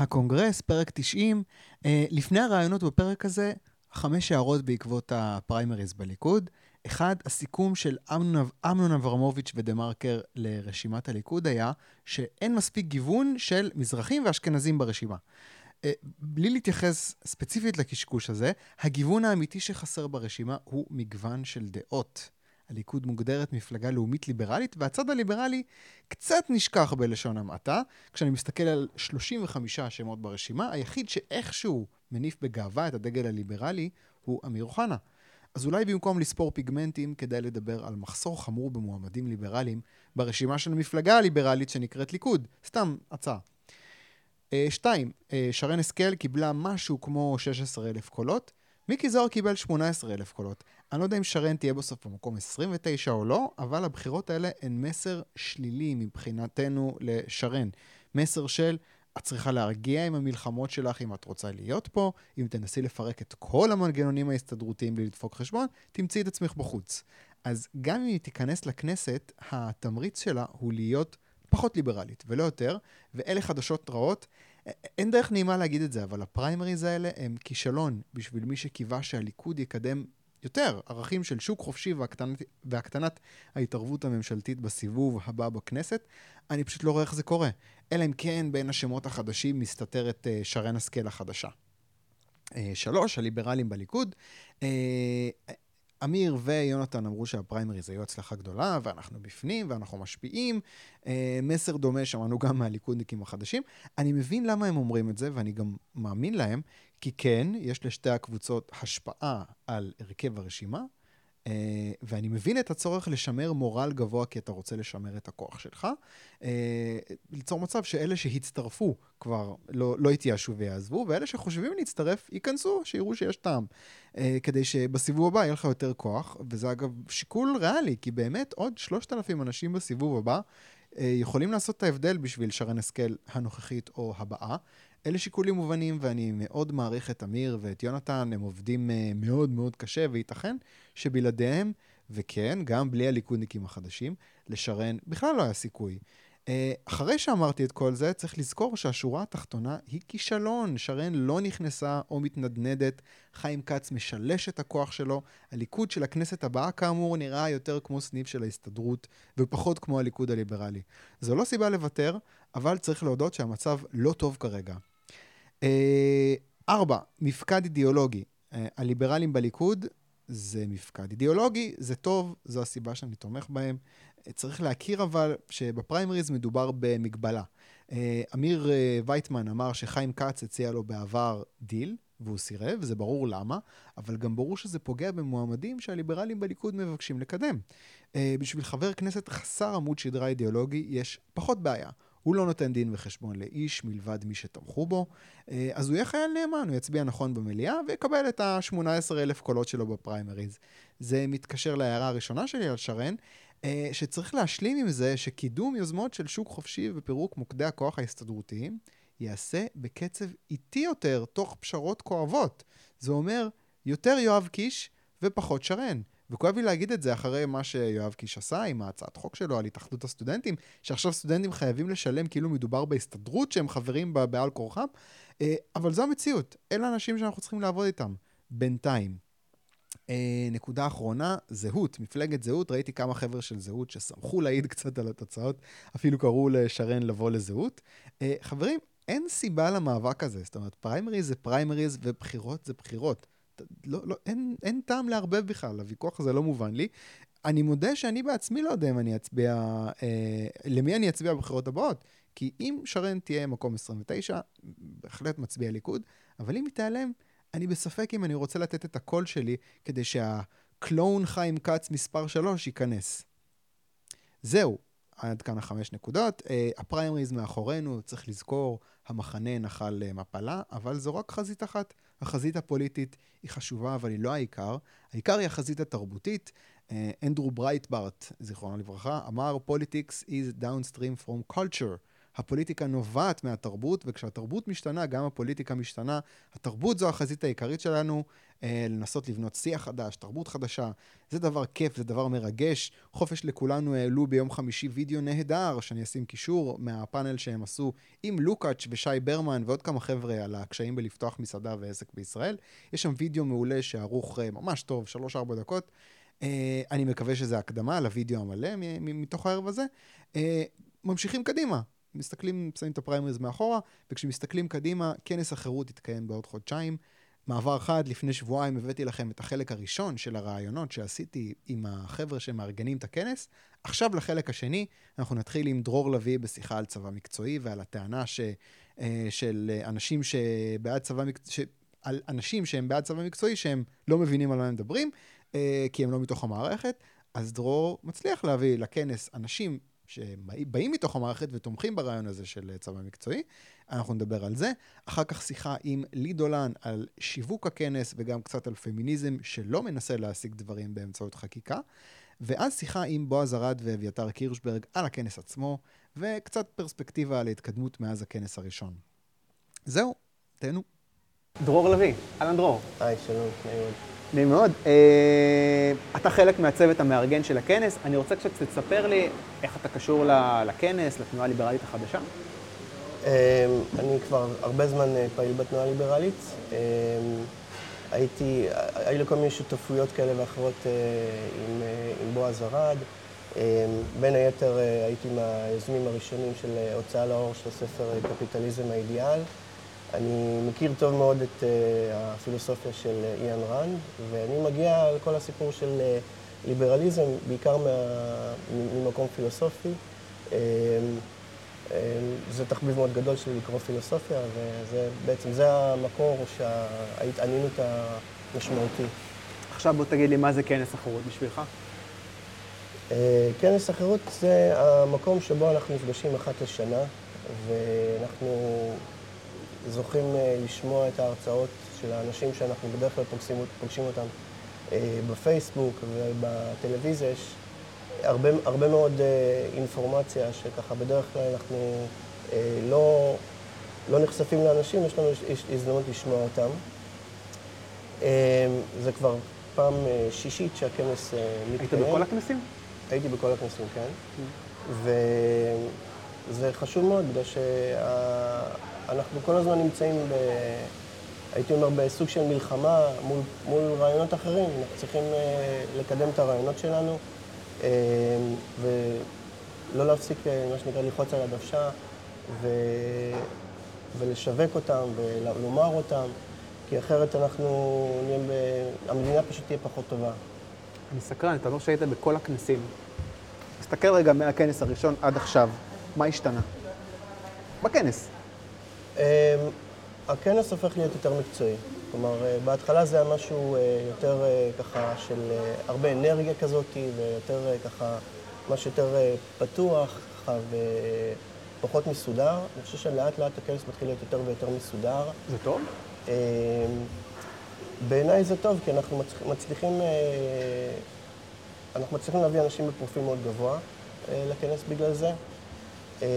הקונגרס, פרק 90. אה, לפני הראיונות בפרק הזה, חמש הערות בעקבות הפריימריז בליכוד. אחד, הסיכום של אמנון, אמנון אברמוביץ' ו TheMarker לרשימת הליכוד היה שאין מספיק גיוון של מזרחים ואשכנזים ברשימה. אה, בלי להתייחס ספציפית לקשקוש הזה, הגיוון האמיתי שחסר ברשימה הוא מגוון של דעות. הליכוד מוגדרת מפלגה לאומית ליברלית, והצד הליברלי קצת נשכח בלשון המעטה. כשאני מסתכל על 35 שמות ברשימה, היחיד שאיכשהו מניף בגאווה את הדגל הליברלי הוא אמיר אוחנה. אז אולי במקום לספור פיגמנטים, כדאי לדבר על מחסור חמור במועמדים ליברליים ברשימה של המפלגה הליברלית שנקראת ליכוד. סתם הצעה. אה, שתיים, אה, שרן השכל קיבלה משהו כמו 16,000 קולות, מיקי זוהר קיבל 18,000 קולות. אני לא יודע אם שרן תהיה בסוף במקום 29 או לא, אבל הבחירות האלה הן מסר שלילי מבחינתנו לשרן. מסר של את צריכה להרגיע עם המלחמות שלך אם את רוצה להיות פה, אם תנסי לפרק את כל המנגנונים ההסתדרותיים בלי לדפוק חשבון, תמצאי את עצמך בחוץ. אז גם אם היא תיכנס לכנסת, התמריץ שלה הוא להיות פחות ליברלית ולא יותר, ואלה חדשות רעות. אין דרך נעימה להגיד את זה, אבל הפריימריז האלה הם כישלון בשביל מי שקיווה שהליכוד יקדם יותר ערכים של שוק חופשי והקטנת, והקטנת ההתערבות הממשלתית בסיבוב הבא בכנסת. אני פשוט לא רואה איך זה קורה. אלא אם כן בין השמות החדשים מסתתרת uh, שרן השכל החדשה. Uh, שלוש, הליברלים בליכוד. Uh, אמיר ויונתן אמרו שהפריימריז היו הצלחה גדולה, ואנחנו בפנים, ואנחנו משפיעים. אה, מסר דומה שמענו גם מהליכודניקים החדשים. אני מבין למה הם אומרים את זה, ואני גם מאמין להם, כי כן, יש לשתי הקבוצות השפעה על הרכב הרשימה, Uh, ואני מבין את הצורך לשמר מורל גבוה כי אתה רוצה לשמר את הכוח שלך. Uh, ליצור מצב שאלה שהצטרפו כבר לא, לא יתייאשו ויעזבו, ואלה שחושבים להצטרף ייכנסו, שיראו שיש טעם. Uh, כדי שבסיבוב הבא יהיה לך יותר כוח, וזה אגב שיקול ריאלי, כי באמת עוד 3,000 אנשים בסיבוב הבא יכולים לעשות את ההבדל בשביל שרן השכל הנוכחית או הבאה. אלה שיקולים מובנים, ואני מאוד מעריך את אמיר ואת יונתן, הם עובדים uh, מאוד מאוד קשה, וייתכן שבלעדיהם, וכן, גם בלי הליכודניקים החדשים, לשרן בכלל לא היה סיכוי. Uh, אחרי שאמרתי את כל זה, צריך לזכור שהשורה התחתונה היא כישלון. שרן לא נכנסה או מתנדנדת, חיים כץ משלש את הכוח שלו. הליכוד של הכנסת הבאה, כאמור, נראה יותר כמו סניף של ההסתדרות, ופחות כמו הליכוד הליברלי. זו לא סיבה לוותר, אבל צריך להודות שהמצב לא טוב כרגע. אה, ארבע, מפקד אידיאולוגי. אה, הליברלים בליכוד זה מפקד אידיאולוגי, זה טוב, זו הסיבה שאני תומך בהם. אה, צריך להכיר אבל שבפריימריז מדובר במגבלה. אמיר וייטמן אמר שחיים כץ הציע לו בעבר דיל, והוא סירב, זה ברור למה, אבל גם ברור שזה פוגע במועמדים שהליברלים בליכוד מבקשים לקדם. בשביל חבר כנסת חסר עמוד שדרה אידיאולוגי יש פחות בעיה. הוא לא נותן דין וחשבון לאיש מלבד מי שתמכו בו, אה, אז הוא יהיה חייל נאמן, הוא יצביע נכון במליאה ויקבל את ה-18,000 קולות שלו בפריימריז. זה מתקשר להערה הראשונה שלי על שרן, אה, שצריך להשלים עם זה שקידום יוזמות של שוק חופשי ופירוק מוקדי הכוח ההסתדרותיים ייעשה בקצב איטי יותר, תוך פשרות כואבות. זה אומר, יותר יואב קיש ופחות שרן. וכואב לי להגיד את זה אחרי מה שיואב קיש עשה עם ההצעת חוק שלו על התאחדות הסטודנטים, שעכשיו סטודנטים חייבים לשלם כאילו מדובר בהסתדרות שהם חברים בה בעל כורחם, אה, אבל זו המציאות, אלה האנשים שאנחנו צריכים לעבוד איתם, בינתיים. אה, נקודה אחרונה, זהות, מפלגת זהות, ראיתי כמה חבר'ה של זהות ששמחו להעיד קצת על התוצאות, אפילו קראו לשרן לבוא לזהות. אה, חברים, אין סיבה למאבק הזה, זאת אומרת, פריימריז זה פריימריז ובחירות זה בחירות. לא, לא, אין, אין טעם לערבב בכלל, הוויכוח הזה לא מובן לי. אני מודה שאני בעצמי לא יודע אם אני אצביע, אה, למי אני אצביע בבחירות הבאות. כי אם שרן תהיה מקום 29, בהחלט מצביע ליכוד, אבל אם היא תיעלם, אני בספק אם אני רוצה לתת את הקול שלי כדי שהקלון חיים כץ מספר 3 ייכנס. זהו, עד כאן החמש נקודות. Uh, הפריימריז מאחורינו, צריך לזכור, המחנה נחל uh, מפלה, אבל זו רק חזית אחת. החזית הפוליטית היא חשובה, אבל היא לא העיקר. העיקר היא החזית התרבותית. Uh, אנדרו ברייטברט, זיכרונו לברכה, אמר, Politics is downstream from culture. הפוליטיקה נובעת מהתרבות, וכשהתרבות משתנה, גם הפוליטיקה משתנה. התרבות זו החזית העיקרית שלנו, אה, לנסות לבנות שיח חדש, תרבות חדשה. זה דבר כיף, זה דבר מרגש. חופש לכולנו העלו ביום חמישי וידאו נהדר, שאני אשים קישור מהפאנל שהם עשו עם לוקאץ' ושי ברמן ועוד כמה חבר'ה על הקשיים בלפתוח מסעדה ועסק בישראל. יש שם וידאו מעולה שערוך אה, ממש טוב, 3-4 דקות. אה, אני מקווה שזה הקדמה לוידאו המלא מתוך הערב הזה. אה, ממשיכים קדימה. מסתכלים, שמים את הפריימריז מאחורה, וכשמסתכלים קדימה, כנס החירות יתקיים בעוד חודשיים. מעבר חד, לפני שבועיים הבאתי לכם את החלק הראשון של הרעיונות שעשיתי עם החבר'ה שמארגנים את הכנס. עכשיו לחלק השני, אנחנו נתחיל עם דרור לביא בשיחה על צבא מקצועי ועל הטענה ש, אה, של אנשים שבעד צבא מקצועי, על אנשים שהם בעד צבא מקצועי שהם לא מבינים על מה הם מדברים, אה, כי הם לא מתוך המערכת. אז דרור מצליח להביא לכנס אנשים שבאים מתוך המערכת ותומכים ברעיון הזה של צבא מקצועי. אנחנו נדבר על זה. אחר כך שיחה עם לי דולן על שיווק הכנס וגם קצת על פמיניזם שלא מנסה להשיג דברים באמצעות חקיקה. ואז שיחה עם בועז ארד ואביתר קירשברג על הכנס עצמו, וקצת פרספקטיבה על ההתקדמות מאז הכנס הראשון. זהו, תהנו. דרור לביא, אהלן דרור. היי, שלום, נעים מאוד. נעים מאוד. אה, אתה חלק מהצוות המארגן של הכנס. אני רוצה קצת שתספר לי איך אתה קשור לכנס, לתנועה הליברלית החדשה. אה, אני כבר הרבה זמן אה, פעיל בתנועה הליברלית. הייתי, היו לי כל מיני שותפויות כאלה ואחרות אה, עם, אה, עם בועז ארד. בין היתר אה, הייתי מהיוזמים הראשונים של אה, הוצאה לאור של הספר קפיטליזם האידיאל. אני מכיר טוב מאוד את uh, הפילוסופיה של uh, איאן רן, ואני מגיע לכל הסיפור של uh, ליברליזם, בעיקר מה, ממקום פילוסופי. זה תחביב מאוד גדול שלי לקרוא פילוסופיה, וזה בעצם, זה המקור שההתעניינות המשמעותי. עכשיו בוא תגיד לי מה זה כנס החירות בשבילך. כנס החירות זה המקום שבו אנחנו נפגשים אחת לשנה, ואנחנו זוכים אה, לשמוע את ההרצאות של האנשים שאנחנו בדרך כלל פוגשים, פוגשים אותם אה, בפייסבוק ובטלוויזיה. יש הרבה, הרבה מאוד אה, אינפורמציה שככה בדרך כלל אנחנו לא, לא נחשפים לאנשים, יש לנו הזדמנות לשמוע אותם. זה כבר פעם שישית שהכנס מתקיים. היית בכל הכנסים? הייתי בכל הכנסים, כן. Mm. וזה חשוב מאוד, בגלל שה... אנחנו כל הזמן נמצאים, ב, הייתי אומר, בסוג של מלחמה מול, מול רעיונות אחרים. אנחנו צריכים אה, לקדם את הרעיונות שלנו אה, ולא להפסיק, אה, מה שנקרא, ללחוץ על הדוושה ו, ולשווק אותם ולומר אותם, כי אחרת אנחנו נהיה, ב, המדינה פשוט תהיה פחות טובה. אני סקרן, אתה אומר שהיית בכל הכנסים. תסתכל רגע מהכנס הראשון עד עכשיו, מה השתנה? בכנס. אמ, הכנס הופך להיות יותר מקצועי. כלומר, אה, בהתחלה זה היה משהו אה, יותר אה, ככה של הרבה אנרגיה כזאת, ויותר ככה, משהו יותר פתוח, ככה, ופחות מסודר. אני חושב שלאט לאט הכנס מתחיל להיות יותר ויותר מסודר. זה טוב? אמ, בעיניי זה טוב, כי אנחנו מצליחים, אנחנו מצליחים להביא אנשים בפרופיל מאוד גבוה לכנס בגלל זה. אה,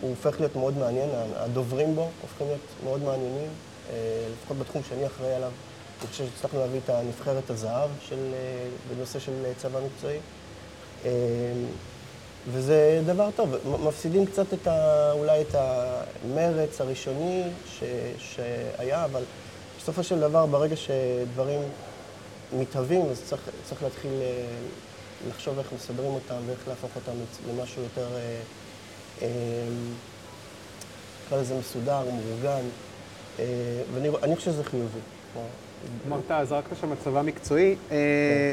הוא הופך להיות מאוד מעניין, הדוברים בו הופכים להיות מאוד מעניינים, אה, לפחות בתחום שאני אחראי עליו. אני חושב שהצלחנו להביא את הנבחרת הזהב של, אה, בנושא של צבא מקצועי. וזה דבר טוב. מפסידים קצת את ה, אולי את המרץ הראשוני ש, שהיה, אבל בסופו של דבר, ברגע שדברים מתהווים, אז צריך, צריך להתחיל לחשוב איך מסדרים אותם ואיך להפוך אותם למשהו יותר... אמ, נקרא לזה מסודר, מאורגן, אה, ואני חושב שזה חיובי. אמרת, זרקת שם הצבא מקצועי, אה,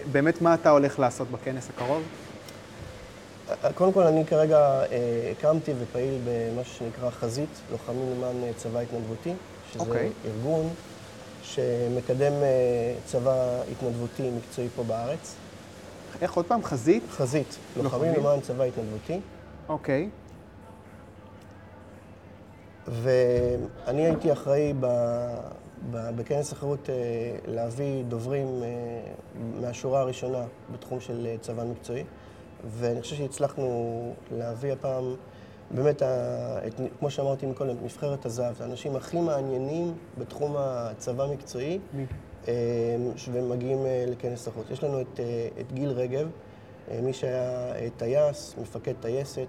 כן. באמת מה אתה הולך לעשות בכנס הקרוב? אה, קודם כל, אני כרגע הקמתי ופעיל במשהו שנקרא חזית, לוחמים למען צבא התנדבותי, שזה okay. אוקיי. ארגון שמקדם צבא התנדבותי מקצועי פה בארץ. איך עוד פעם? חזית? חזית, לוחמים למען צבא התנדבותי. אוקיי. Okay. ואני הייתי אחראי ב, ב, בכנס החירות אה, להביא דוברים אה, מהשורה הראשונה בתחום של אה, צבא מקצועי, ואני חושב שהצלחנו להביא הפעם באמת, ה, את, כמו שאמרתי מקודם, נבחרת הזהב, זה האנשים הכי מעניינים בתחום הצבא המקצועי, מי? ומגיעים אה, לכנס החוץ. יש לנו את, את גיל רגב, מי שהיה טייס, מפקד טייסת,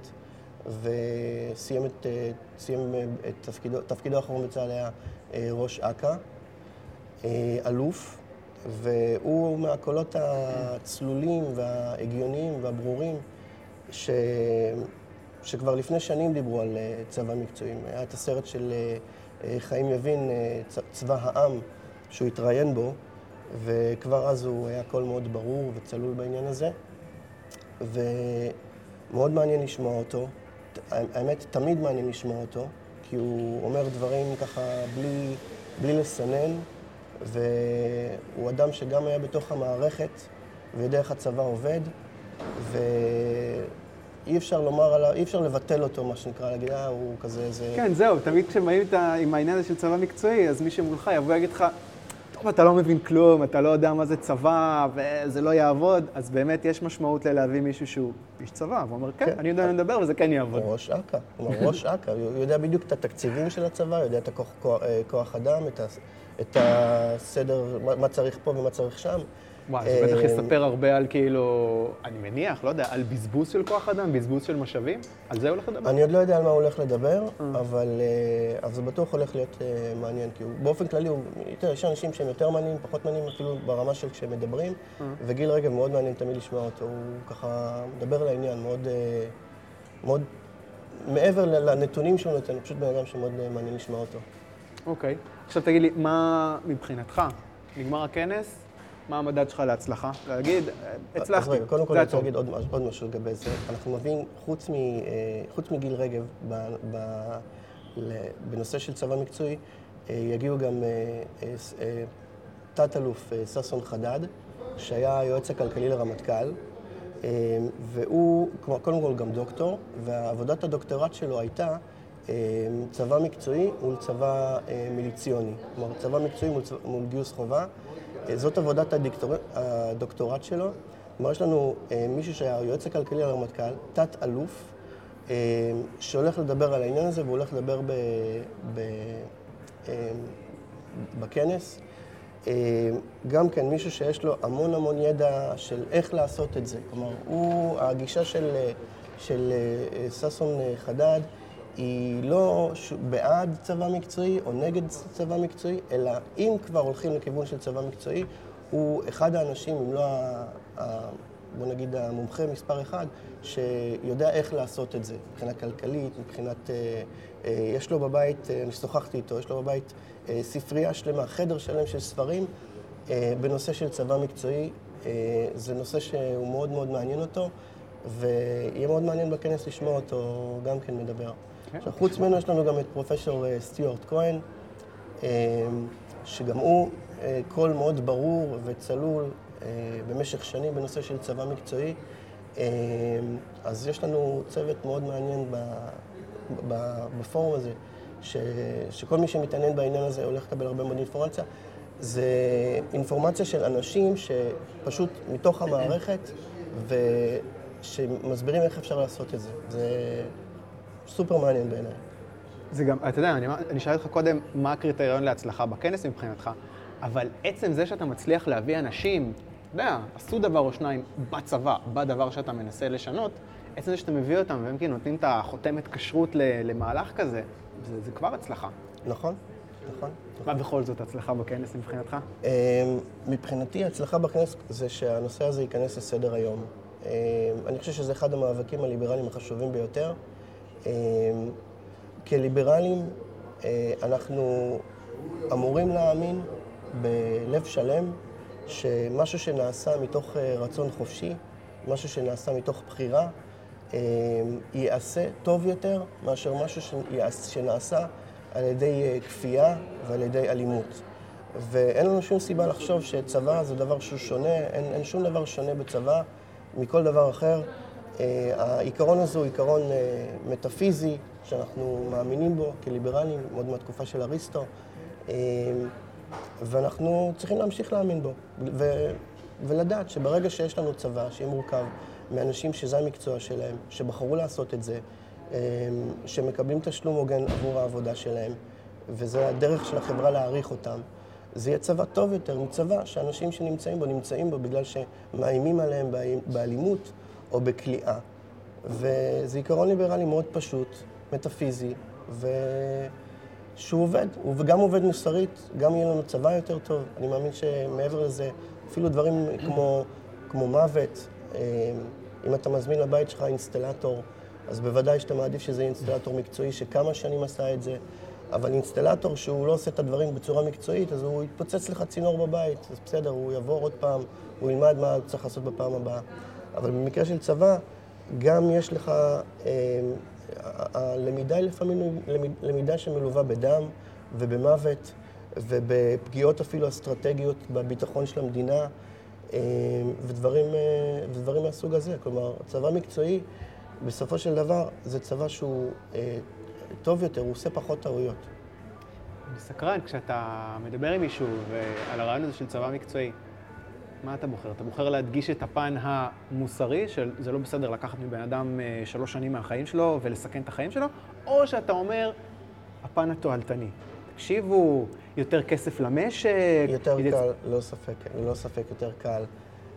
וסיים את, אה, סיים, אה, את תפקידו, תפקידו האחרון בצה"ל היה אה, ראש אכ"א, אלוף, והוא מהקולות הצלולים וההגיוניים והברורים, ש... שכבר לפני שנים דיברו על צבא מקצועי. היה את הסרט של חיים יבין, צבא העם, שהוא התראיין בו, וכבר אז הוא היה קול מאוד ברור וצלול בעניין הזה, ומאוד מעניין לשמוע אותו. האמת, תמיד מעניין לשמוע אותו, כי הוא אומר דברים ככה בלי, בלי לסנן, והוא אדם שגם היה בתוך המערכת איך הצבא עובד, ואי אפשר לומר עליו, אי אפשר לבטל אותו, מה שנקרא, להגיד, אה, הוא כזה איזה... כן, זהו, תמיד כשבאים עם העניין הזה של צבא מקצועי, אז מי שמולך יבוא ויגיד לך, טוב, אתה לא מבין כלום, אתה לא יודע מה זה צבא, וזה לא יעבוד, אז באמת יש משמעות ללהביא מישהו שהוא איש צבא, והוא אומר, כן, כן. אני יודע לדבר וזה כן יעבוד. הוא ראש אכ"א, כלומר ראש אכ"א, הוא יודע בדיוק את התקציבים של הצבא, יודע את הכוח, כוח, אה, כוח אדם, את, ה, את הסדר, מה, מה צריך פה ומה צריך שם. וואי, זה בטח אה, יספר הרבה על כאילו, אני מניח, לא יודע, על בזבוז של כוח אדם, בזבוז של משאבים? על זה הולך לדבר? אני עוד לא יודע על מה הוא הולך לדבר, אבל, אה, אבל זה בטוח הולך להיות אה, מעניין, כי באופן כללי, יש אנשים שהם יותר מעניינים, פחות מעניינים, אפילו ברמה של כשהם מדברים, וגיל רגב מאוד מעניין תמיד לשמוע אותו, הוא ככה מדבר לעניין, מאוד, אה, מאוד, מעבר לנתונים שהוא נותן, הוא פשוט בן אדם שמאוד אה, מעניין לשמוע אותו. אוקיי. עכשיו תגיד לי, מה מבחינתך, נגמר הכנס, מה המדד שלך להצלחה? להגיד, אה, אז הצלחתי, רגע, קודם כל אני רוצה. להגיד עוד, עוד משהו לגבי זה. אנחנו מביאים, חוץ, מ, אה, חוץ מגיל רגב, ב, ב, ל, בנושא של צבא מקצועי, אה, יגיעו גם תת-אלוף ששון חדד, שהיה היועץ הכלכלי לרמטכ"ל, והוא, כמו- קודם כל גם דוקטור, ועבודת הדוקטורט שלו הייתה צבא מקצועי מול צבא מיליציוני. כלומר, צבא מקצועי מול, צבא- מול גיוס חובה. זאת עבודת הדוקטור... הדוקטורט שלו. כלומר, יש לנו אה, מישהו שהיה היועץ הכלכלי לרמטכ"ל, תת-אלוף, אה, שהולך לדבר על העניין הזה, והוא הולך לדבר ב... ב... אה, בכנס. אה, גם כן מישהו שיש לו המון המון ידע של איך לעשות את זה. כלומר, הוא, הגישה של, אה, של אה, ששון אה, חדד היא לא בעד צבא מקצועי או נגד צבא מקצועי, אלא אם כבר הולכים לכיוון של צבא מקצועי, הוא אחד האנשים, אם לא, ה, ה, בוא נגיד, המומחה מספר אחד, שיודע איך לעשות את זה, מבחינה כלכלית, מבחינת... אה, אה, יש לו בבית, אה, אני שוחחתי איתו, יש לו בבית אה, ספרייה שלמה, חדר שלם של ספרים אה, בנושא של צבא מקצועי. אה, זה נושא שהוא מאוד מאוד מעניין אותו, ויהיה מאוד מעניין בכנס לשמוע אותו גם כן מדבר. כן, עכשיו, חוץ ממנו יש לנו גם את פרופסור אה, סטיוארט כהן, אה, שגם הוא אה, קול מאוד ברור וצלול במשך שנים בנושא של צבא מקצועי. אז יש לנו צוות מאוד מעניין בפורום הזה, ש, שכל מי שמתעניין בעניין הזה הולך לקבל הרבה מאוד אינפורמציה. זה אינפורמציה של אנשים שפשוט מתוך המערכת, ושמסבירים איך אפשר לעשות את זה. זה סופר מעניין בעיניי. זה גם, אתה יודע, אני, אני שאלתי אותך קודם, מה הקריטריון להצלחה בכנס מבחינתך, אבל עצם זה שאתה מצליח להביא אנשים, אתה יודע, עשו דבר או שניים בצבא, בדבר שאתה מנסה לשנות, עצם זה שאתה מביא אותם והם כאילו נותנים את החותמת כשרות למהלך כזה, זה, זה כבר הצלחה. נכון, נכון. מה בכל זאת הצלחה בכנס מבחינתך? אמ, מבחינתי, ההצלחה בכנסת זה שהנושא הזה ייכנס לסדר היום. אמ, אני חושב שזה אחד המאבקים הליברליים החשובים ביותר. אמ, כליברלים, אה, אנחנו אמורים להאמין בלב שלם שמשהו שנעשה מתוך אה, רצון חופשי, משהו שנעשה מתוך בחירה, אה, ייעשה טוב יותר מאשר משהו שנעשה על ידי אה, כפייה ועל ידי אלימות. ואין לנו שום סיבה לחשוב שצבא זה דבר שהוא שונה, אין, אין שום דבר שונה בצבא מכל דבר אחר. אה, העיקרון הזה הוא עיקרון אה, מטאפיזי, שאנחנו מאמינים בו כליברלים, עוד מהתקופה של אריסטו, אה, ואנחנו צריכים להמשיך להאמין בו, ו, ולדעת שברגע שיש לנו צבא שיהיה מורכב מאנשים שזה המקצוע שלהם, שבחרו לעשות את זה, שמקבלים תשלום הוגן עבור העבודה שלהם, וזה הדרך של החברה להעריך אותם. זה יהיה צבא טוב יותר מצבא שאנשים שנמצאים בו נמצאים בו בגלל שמאיימים עליהם באלימות או בכליאה. וזה עיקרון ליברלי מאוד פשוט, מטאפיזי, ושהוא עובד, הוא גם עובד מוסרית, גם יהיה לנו צבא יותר טוב. אני מאמין שמעבר לזה, אפילו דברים כמו, כמו מוות, אה, אם אתה מזמין לבית שלך אינסטלטור, אז בוודאי שאתה מעדיף שזה יהיה אינסטלטור מקצועי שכמה שנים עשה את זה, אבל אינסטלטור שהוא לא עושה את הדברים בצורה מקצועית, אז הוא יתפוצץ לך צינור בבית, אז בסדר, הוא יעבור עוד פעם, הוא ילמד מה הוא צריך לעשות בפעם הבאה. אבל במקרה של צבא, גם יש לך, אה, הלמידה היא לפעמים למידה שמלווה בדם ובמוות ובפגיעות אפילו אסטרטגיות בביטחון של המדינה אה, ודברים, אה, ודברים מהסוג הזה. כלומר, צבא מקצועי, בסופו של דבר, זה צבא שהוא טוב יותר, הוא עושה פחות טעויות. אני סקרן, כשאתה מדבר עם מישהו על הרעיון הזה של צבא מקצועי, מה אתה בוחר? אתה בוחר להדגיש את הפן המוסרי, שזה לא בסדר לקחת מבן אדם אה, שלוש שנים מהחיים שלו ולסכן את החיים שלו, או שאתה אומר, הפן התועלתני. תקשיבו, יותר כסף למשק. יותר קל, יצ... לא ספק, ללא ספק יותר קל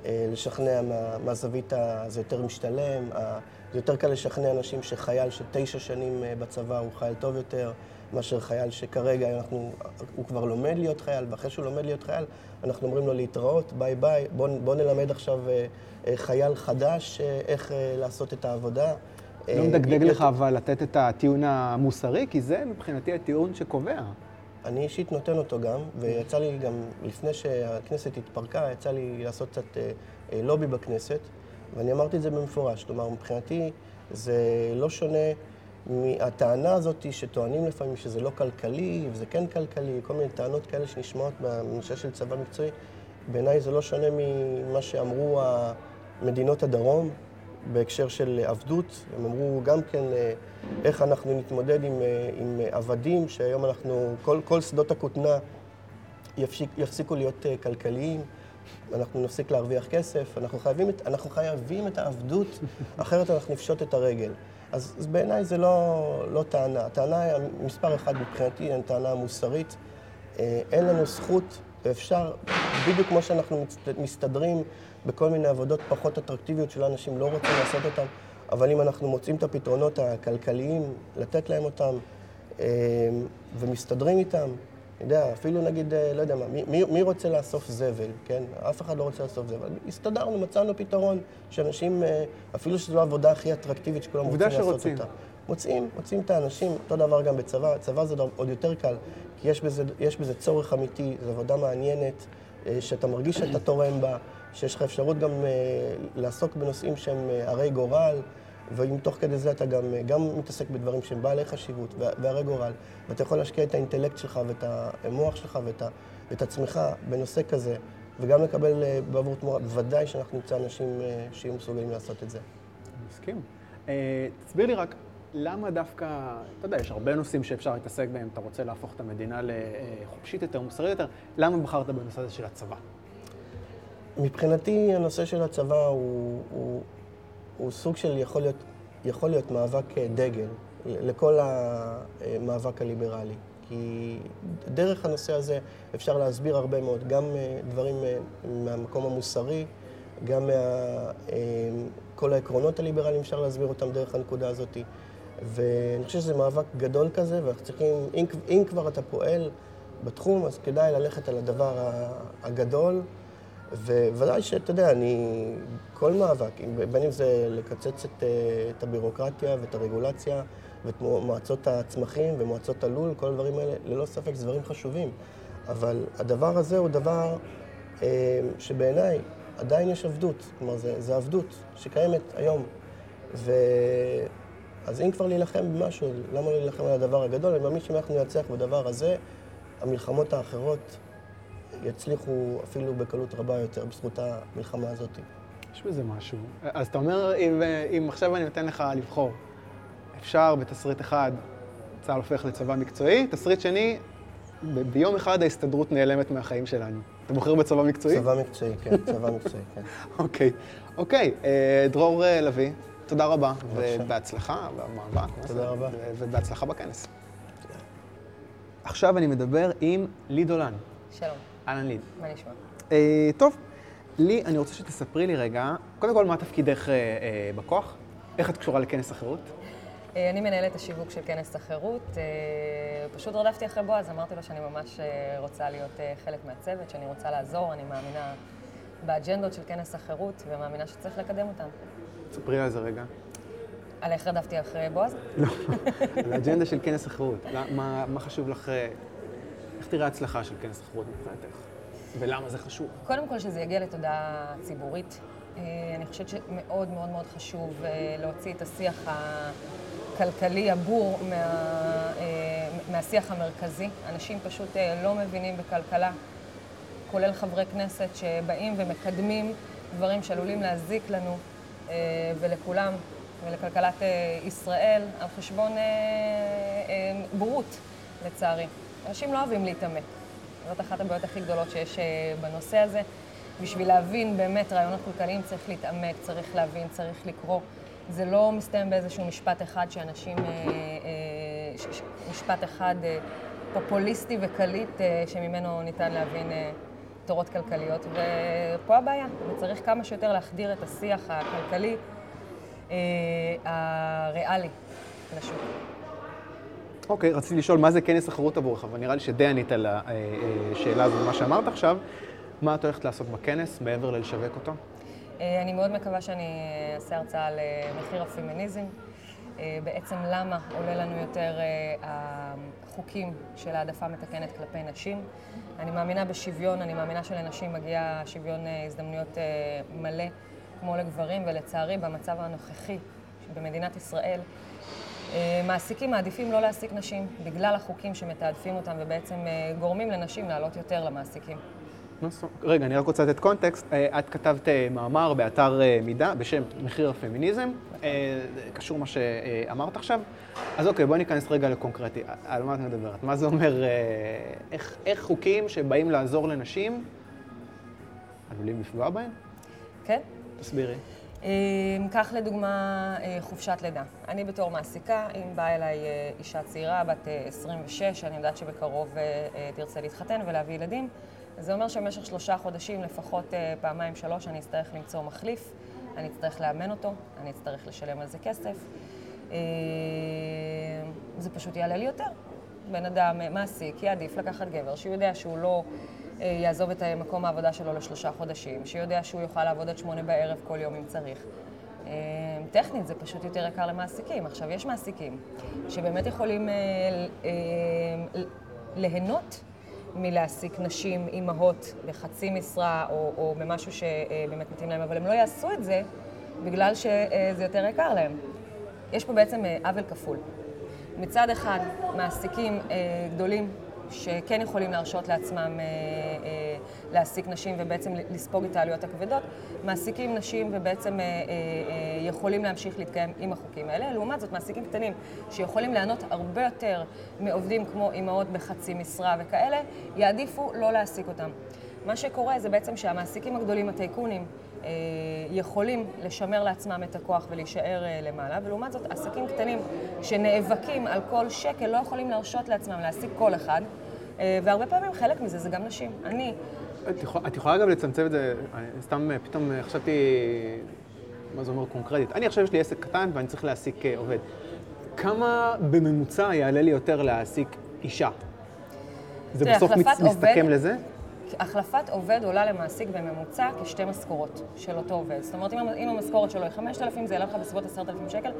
אה, לשכנע מה, מהזווית, ה... זה יותר משתלם, ה... זה יותר קל לשכנע אנשים שחייל של תשע שנים אה, בצבא הוא חייל טוב יותר, מאשר חייל שכרגע אנחנו, הוא כבר לומד להיות חייל, ואחרי שהוא לומד להיות חייל, אנחנו אומרים לו להתראות, ביי ביי, בוא, בוא נלמד עכשיו אה, אה, חייל חדש איך לעשות את העבודה. לא מדגדג לך אבל לתת את הטיעון המוסרי, כי זה מבחינתי הטיעון שקובע. אני אישית נותן אותו גם, ויצא לי גם, לפני שהכנסת התפרקה, יצא לי לעשות קצת לובי בכנסת. ואני אמרתי את זה במפורש. כלומר, מבחינתי זה לא שונה מהטענה הזאת שטוענים לפעמים שזה לא כלכלי, וזה כן כלכלי, כל מיני טענות כאלה שנשמעות בנושא של צבא מקצועי. בעיניי זה לא שונה ממה שאמרו מדינות הדרום בהקשר של עבדות. הם אמרו גם כן אה, איך אנחנו נתמודד עם, אה, עם עבדים, שהיום אנחנו, כל, כל שדות הכותנה יפסיק, יפסיקו להיות אה, כלכליים. אנחנו נפסיק להרוויח כסף, אנחנו חייבים, אנחנו חייבים את העבדות, אחרת אנחנו נפשוט את הרגל. אז, אז בעיניי זה לא, לא טענה. הטענה היא מספר אחד מבחינתי, היא טענה מוסרית. אה, אין לנו זכות, ואפשר, בדיוק כמו שאנחנו מסתדרים בכל מיני עבודות פחות אטרקטיביות של אנשים לא רוצים לעשות אותן, אבל אם אנחנו מוצאים את הפתרונות הכלכליים, לתת להם אותם אה, ומסתדרים איתם, יודע, אפילו נגיד, אה, לא יודע מה, מי, מי רוצה לאסוף זבל, כן? אף אחד לא רוצה לאסוף זבל. הסתדרנו, מצאנו פתרון שאנשים, אה, אפילו שזו העבודה הכי אטרקטיבית שכולם רוצים שרוצים. לעשות אותה. מוצאים, מוצאים את האנשים, אותו דבר גם בצבא. צבא זה עוד יותר קל, כי יש בזה, יש בזה צורך אמיתי, זו עבודה מעניינת, אה, שאתה מרגיש שאתה תורם בה, שיש לך אפשרות גם לעסוק בנושאים שהם הרי גורל. ואם תוך כדי זה אתה גם, גם מתעסק בדברים שהם בעלי חשיבות והרי גורל, ואתה יכול להשקיע את האינטלקט שלך ואת המוח שלך ואת, ואת עצמך בנושא כזה, וגם לקבל אה, בעבור תמורה, בוודאי שאנחנו נמצא אנשים אה, שיהיו מסוגלים לעשות את זה. מסכים. אה, תסביר לי רק, למה דווקא, אתה יודע, יש הרבה נושאים שאפשר להתעסק בהם, אתה רוצה להפוך את המדינה לחופשית יותר, מוסרית יותר, למה בחרת בנושא הזה של הצבא? מבחינתי הנושא של הצבא הוא, הוא, הוא סוג של יכול להיות, יכול להיות מאבק אה, דגל לכל המאבק הליברלי. כי דרך הנושא הזה אפשר להסביר הרבה מאוד, גם אה, דברים אה, מהמקום המוסרי, גם מכל העקרונות הליברליים אפשר להסביר אותם דרך הנקודה הזאת. ואני חושב שזה מאבק גדול כזה, ואנחנו צריכים, אם, אם כבר אתה פועל בתחום, אז כדאי ללכת על הדבר הגדול. וודאי שאתה יודע, אני, כל מאבק, בין אם זה לקצץ את, אה, את הבירוקרטיה ואת הרגולציה ואת מועצות הצמחים ומועצות הלול, כל הדברים האלה, ללא ספק זה דברים חשובים. אבל הדבר הזה הוא דבר אה, שבעיניי עדיין יש עבדות, כלומר, זה, זה עבדות שקיימת היום. ו... אז אם כבר להילחם במשהו, למה לא להילחם על הדבר הגדול? אני מאמין שאם אנחנו ננצח בדבר הזה, המלחמות האחרות יצליחו אפילו בקלות רבה יותר בזכות המלחמה הזאת. יש בזה משהו. אז אתה אומר, אם, אם עכשיו אני נותן לך לבחור, אפשר בתסריט אחד, צה"ל הופך לצבא מקצועי, תסריט שני, ב- ביום אחד ההסתדרות נעלמת מהחיים שלנו. אתה בוחר בצבא מקצועי? צבא מקצועי, כן, צבא מקצועי, כן. אוקיי, אוקיי. אה, דרור אה, לביא, תודה רבה, ובהצלחה במאבק. תודה רבה. ובהצלחה בכנס. עכשיו אני מדבר עם לי דולן. שלום, אהלן ליד. מה נשמע? אה, טוב, לי, אני רוצה שתספרי לי רגע, קודם כל, מה תפקידך אה, אה, בכוח? איך את קשורה לכנס החירות? אה, אני מנהלת השיווק של כנס החירות. אה, פשוט רדפתי אחרי בועז, אמרתי לו שאני ממש אה, רוצה להיות אה, חלק מהצוות, שאני רוצה לעזור, אני מאמינה באג'נדות של כנס החירות, ומאמינה שצריך לקדם אותן. ספרי על זה רגע. על איך רדפתי אחרי בועז? על האג'נדה של כנס החירות. לא, מה, מה חשוב לך, איך תראה ההצלחה של כנס החירות מבחינתך? ולמה זה חשוב? קודם כל שזה יגיע לתודעה ציבורית. אה, אני חושבת שמאוד מאוד מאוד חשוב אה, להוציא את השיח הכלכלי הבור מה, אה, מהשיח המרכזי. אנשים פשוט לא מבינים בכלכלה, כולל חברי כנסת שבאים ומקדמים דברים שעלולים להזיק לנו ולכולם ולכלכלת ישראל על חשבון בורות, לצערי. אנשים לא אוהבים להתעמק. זאת אחת הבעיות הכי גדולות שיש אה, בנושא הזה. בשביל להבין באמת רעיונות כלכליים צריך להתעמק, צריך להבין, צריך לקרוא. זה לא מסתיים באיזשהו משפט אחד שאנשים, אה, אה, משפט אחד פופוליסטי וקליט שממנו ניתן להבין תורות כלכליות. ופה הבעיה, וצריך כמה שיותר להחדיר את השיח הכלכלי הריאלי לשוק. אוקיי, רציתי לשאול מה זה כנס החירות עבורך, אבל נראה לי שדי ענית על השאלה הזו ומה שאמרת עכשיו. מה את הולכת לעשות בכנס, מעבר ללשווק אותו? אה, אני מאוד מקווה שאני אעשה הרצאה על אה, מחיר הפמיניזם. אה, בעצם למה עולה לנו יותר אה, החוקים של העדפה מתקנת כלפי נשים. אני מאמינה בשוויון, אני מאמינה שלנשים מגיע שוויון אה, הזדמנויות אה, מלא כמו לגברים, ולצערי במצב הנוכחי במדינת ישראל, אה, מעסיקים מעדיפים לא להעסיק נשים בגלל החוקים שמתעדפים אותם ובעצם אה, גורמים לנשים לעלות יותר למעסיקים. רגע, אני רק רוצה לתת קונטקסט. אה, את כתבת אה, מאמר באתר אה, מידע בשם מחיר הפמיניזם. אה, זה קשור מה שאמרת עכשיו. אז אוקיי, בואי ניכנס רגע לקונקרטי. על מה את מדברת? מה זה אומר, אה, איך, איך חוקים שבאים לעזור לנשים עלולים לפגוע בהן? כן? תסבירי. אה, קח לדוגמה אה, חופשת לידה. אני בתור מעסיקה, אם באה אליי אה, אישה צעירה, בת אה, 26, אני יודעת שבקרוב אה, אה, תרצה להתחתן ולהביא ילדים, זה אומר שבמשך שלושה חודשים, לפחות אה, פעמיים שלוש, אני אצטרך למצוא מחליף, אני אצטרך לאמן אותו, אני אצטרך לשלם על זה כסף. אה, זה פשוט יעלה לי יותר. בן אדם אה, מעסיק יעדיף לקחת גבר שהוא יודע שהוא לא אה, יעזוב את אה, מקום העבודה שלו לשלושה חודשים, שיודע שהוא יוכל לעבוד עד שמונה בערב כל יום אם צריך. אה, טכנית זה פשוט יותר יקר למעסיקים. עכשיו, יש מעסיקים שבאמת יכולים אה, אה, ליהנות מלהעסיק נשים, אימהות, בחצי משרה או, או במשהו שבאמת מתאים להם, אבל הם לא יעשו את זה בגלל שזה יותר יקר להם. יש פה בעצם אה, עוול כפול. מצד אחד, מעסיקים אה, גדולים שכן יכולים להרשות לעצמם אה, אה, להעסיק נשים ובעצם לספוג את העלויות הכבדות, מעסיקים נשים ובעצם אה, אה, אה, יכולים להמשיך להתקיים עם החוקים האלה. לעומת זאת, מעסיקים קטנים שיכולים ליהנות הרבה יותר מעובדים כמו אימהות בחצי משרה וכאלה, יעדיפו לא להעסיק אותם. מה שקורה זה בעצם שהמעסיקים הגדולים, הטייקונים, יכולים לשמר לעצמם את הכוח ולהישאר אה, למעלה, ולעומת זאת עסקים קטנים שנאבקים על כל שקל לא יכולים להרשות לעצמם להעסיק כל אחד, אה, והרבה פעמים חלק מזה זה גם נשים. אני, את יכולה, את יכולה גם לצמצם את זה, סתם אה, פתאום אה, חשבתי, מה זה אומר קונקרטית. אני עכשיו יש לי עסק קטן ואני צריך להעסיק אה, עובד. כמה בממוצע יעלה לי יותר להעסיק אישה? זה בסוף מסתכם עובד- לזה? החלפת עובד עולה למעסיק בממוצע כשתי משכורות של אותו עובד. זאת אומרת, אם המ- אם המשכורת שלו היא 5,000, זה יעלה לך בסביבות 10,000 שקל.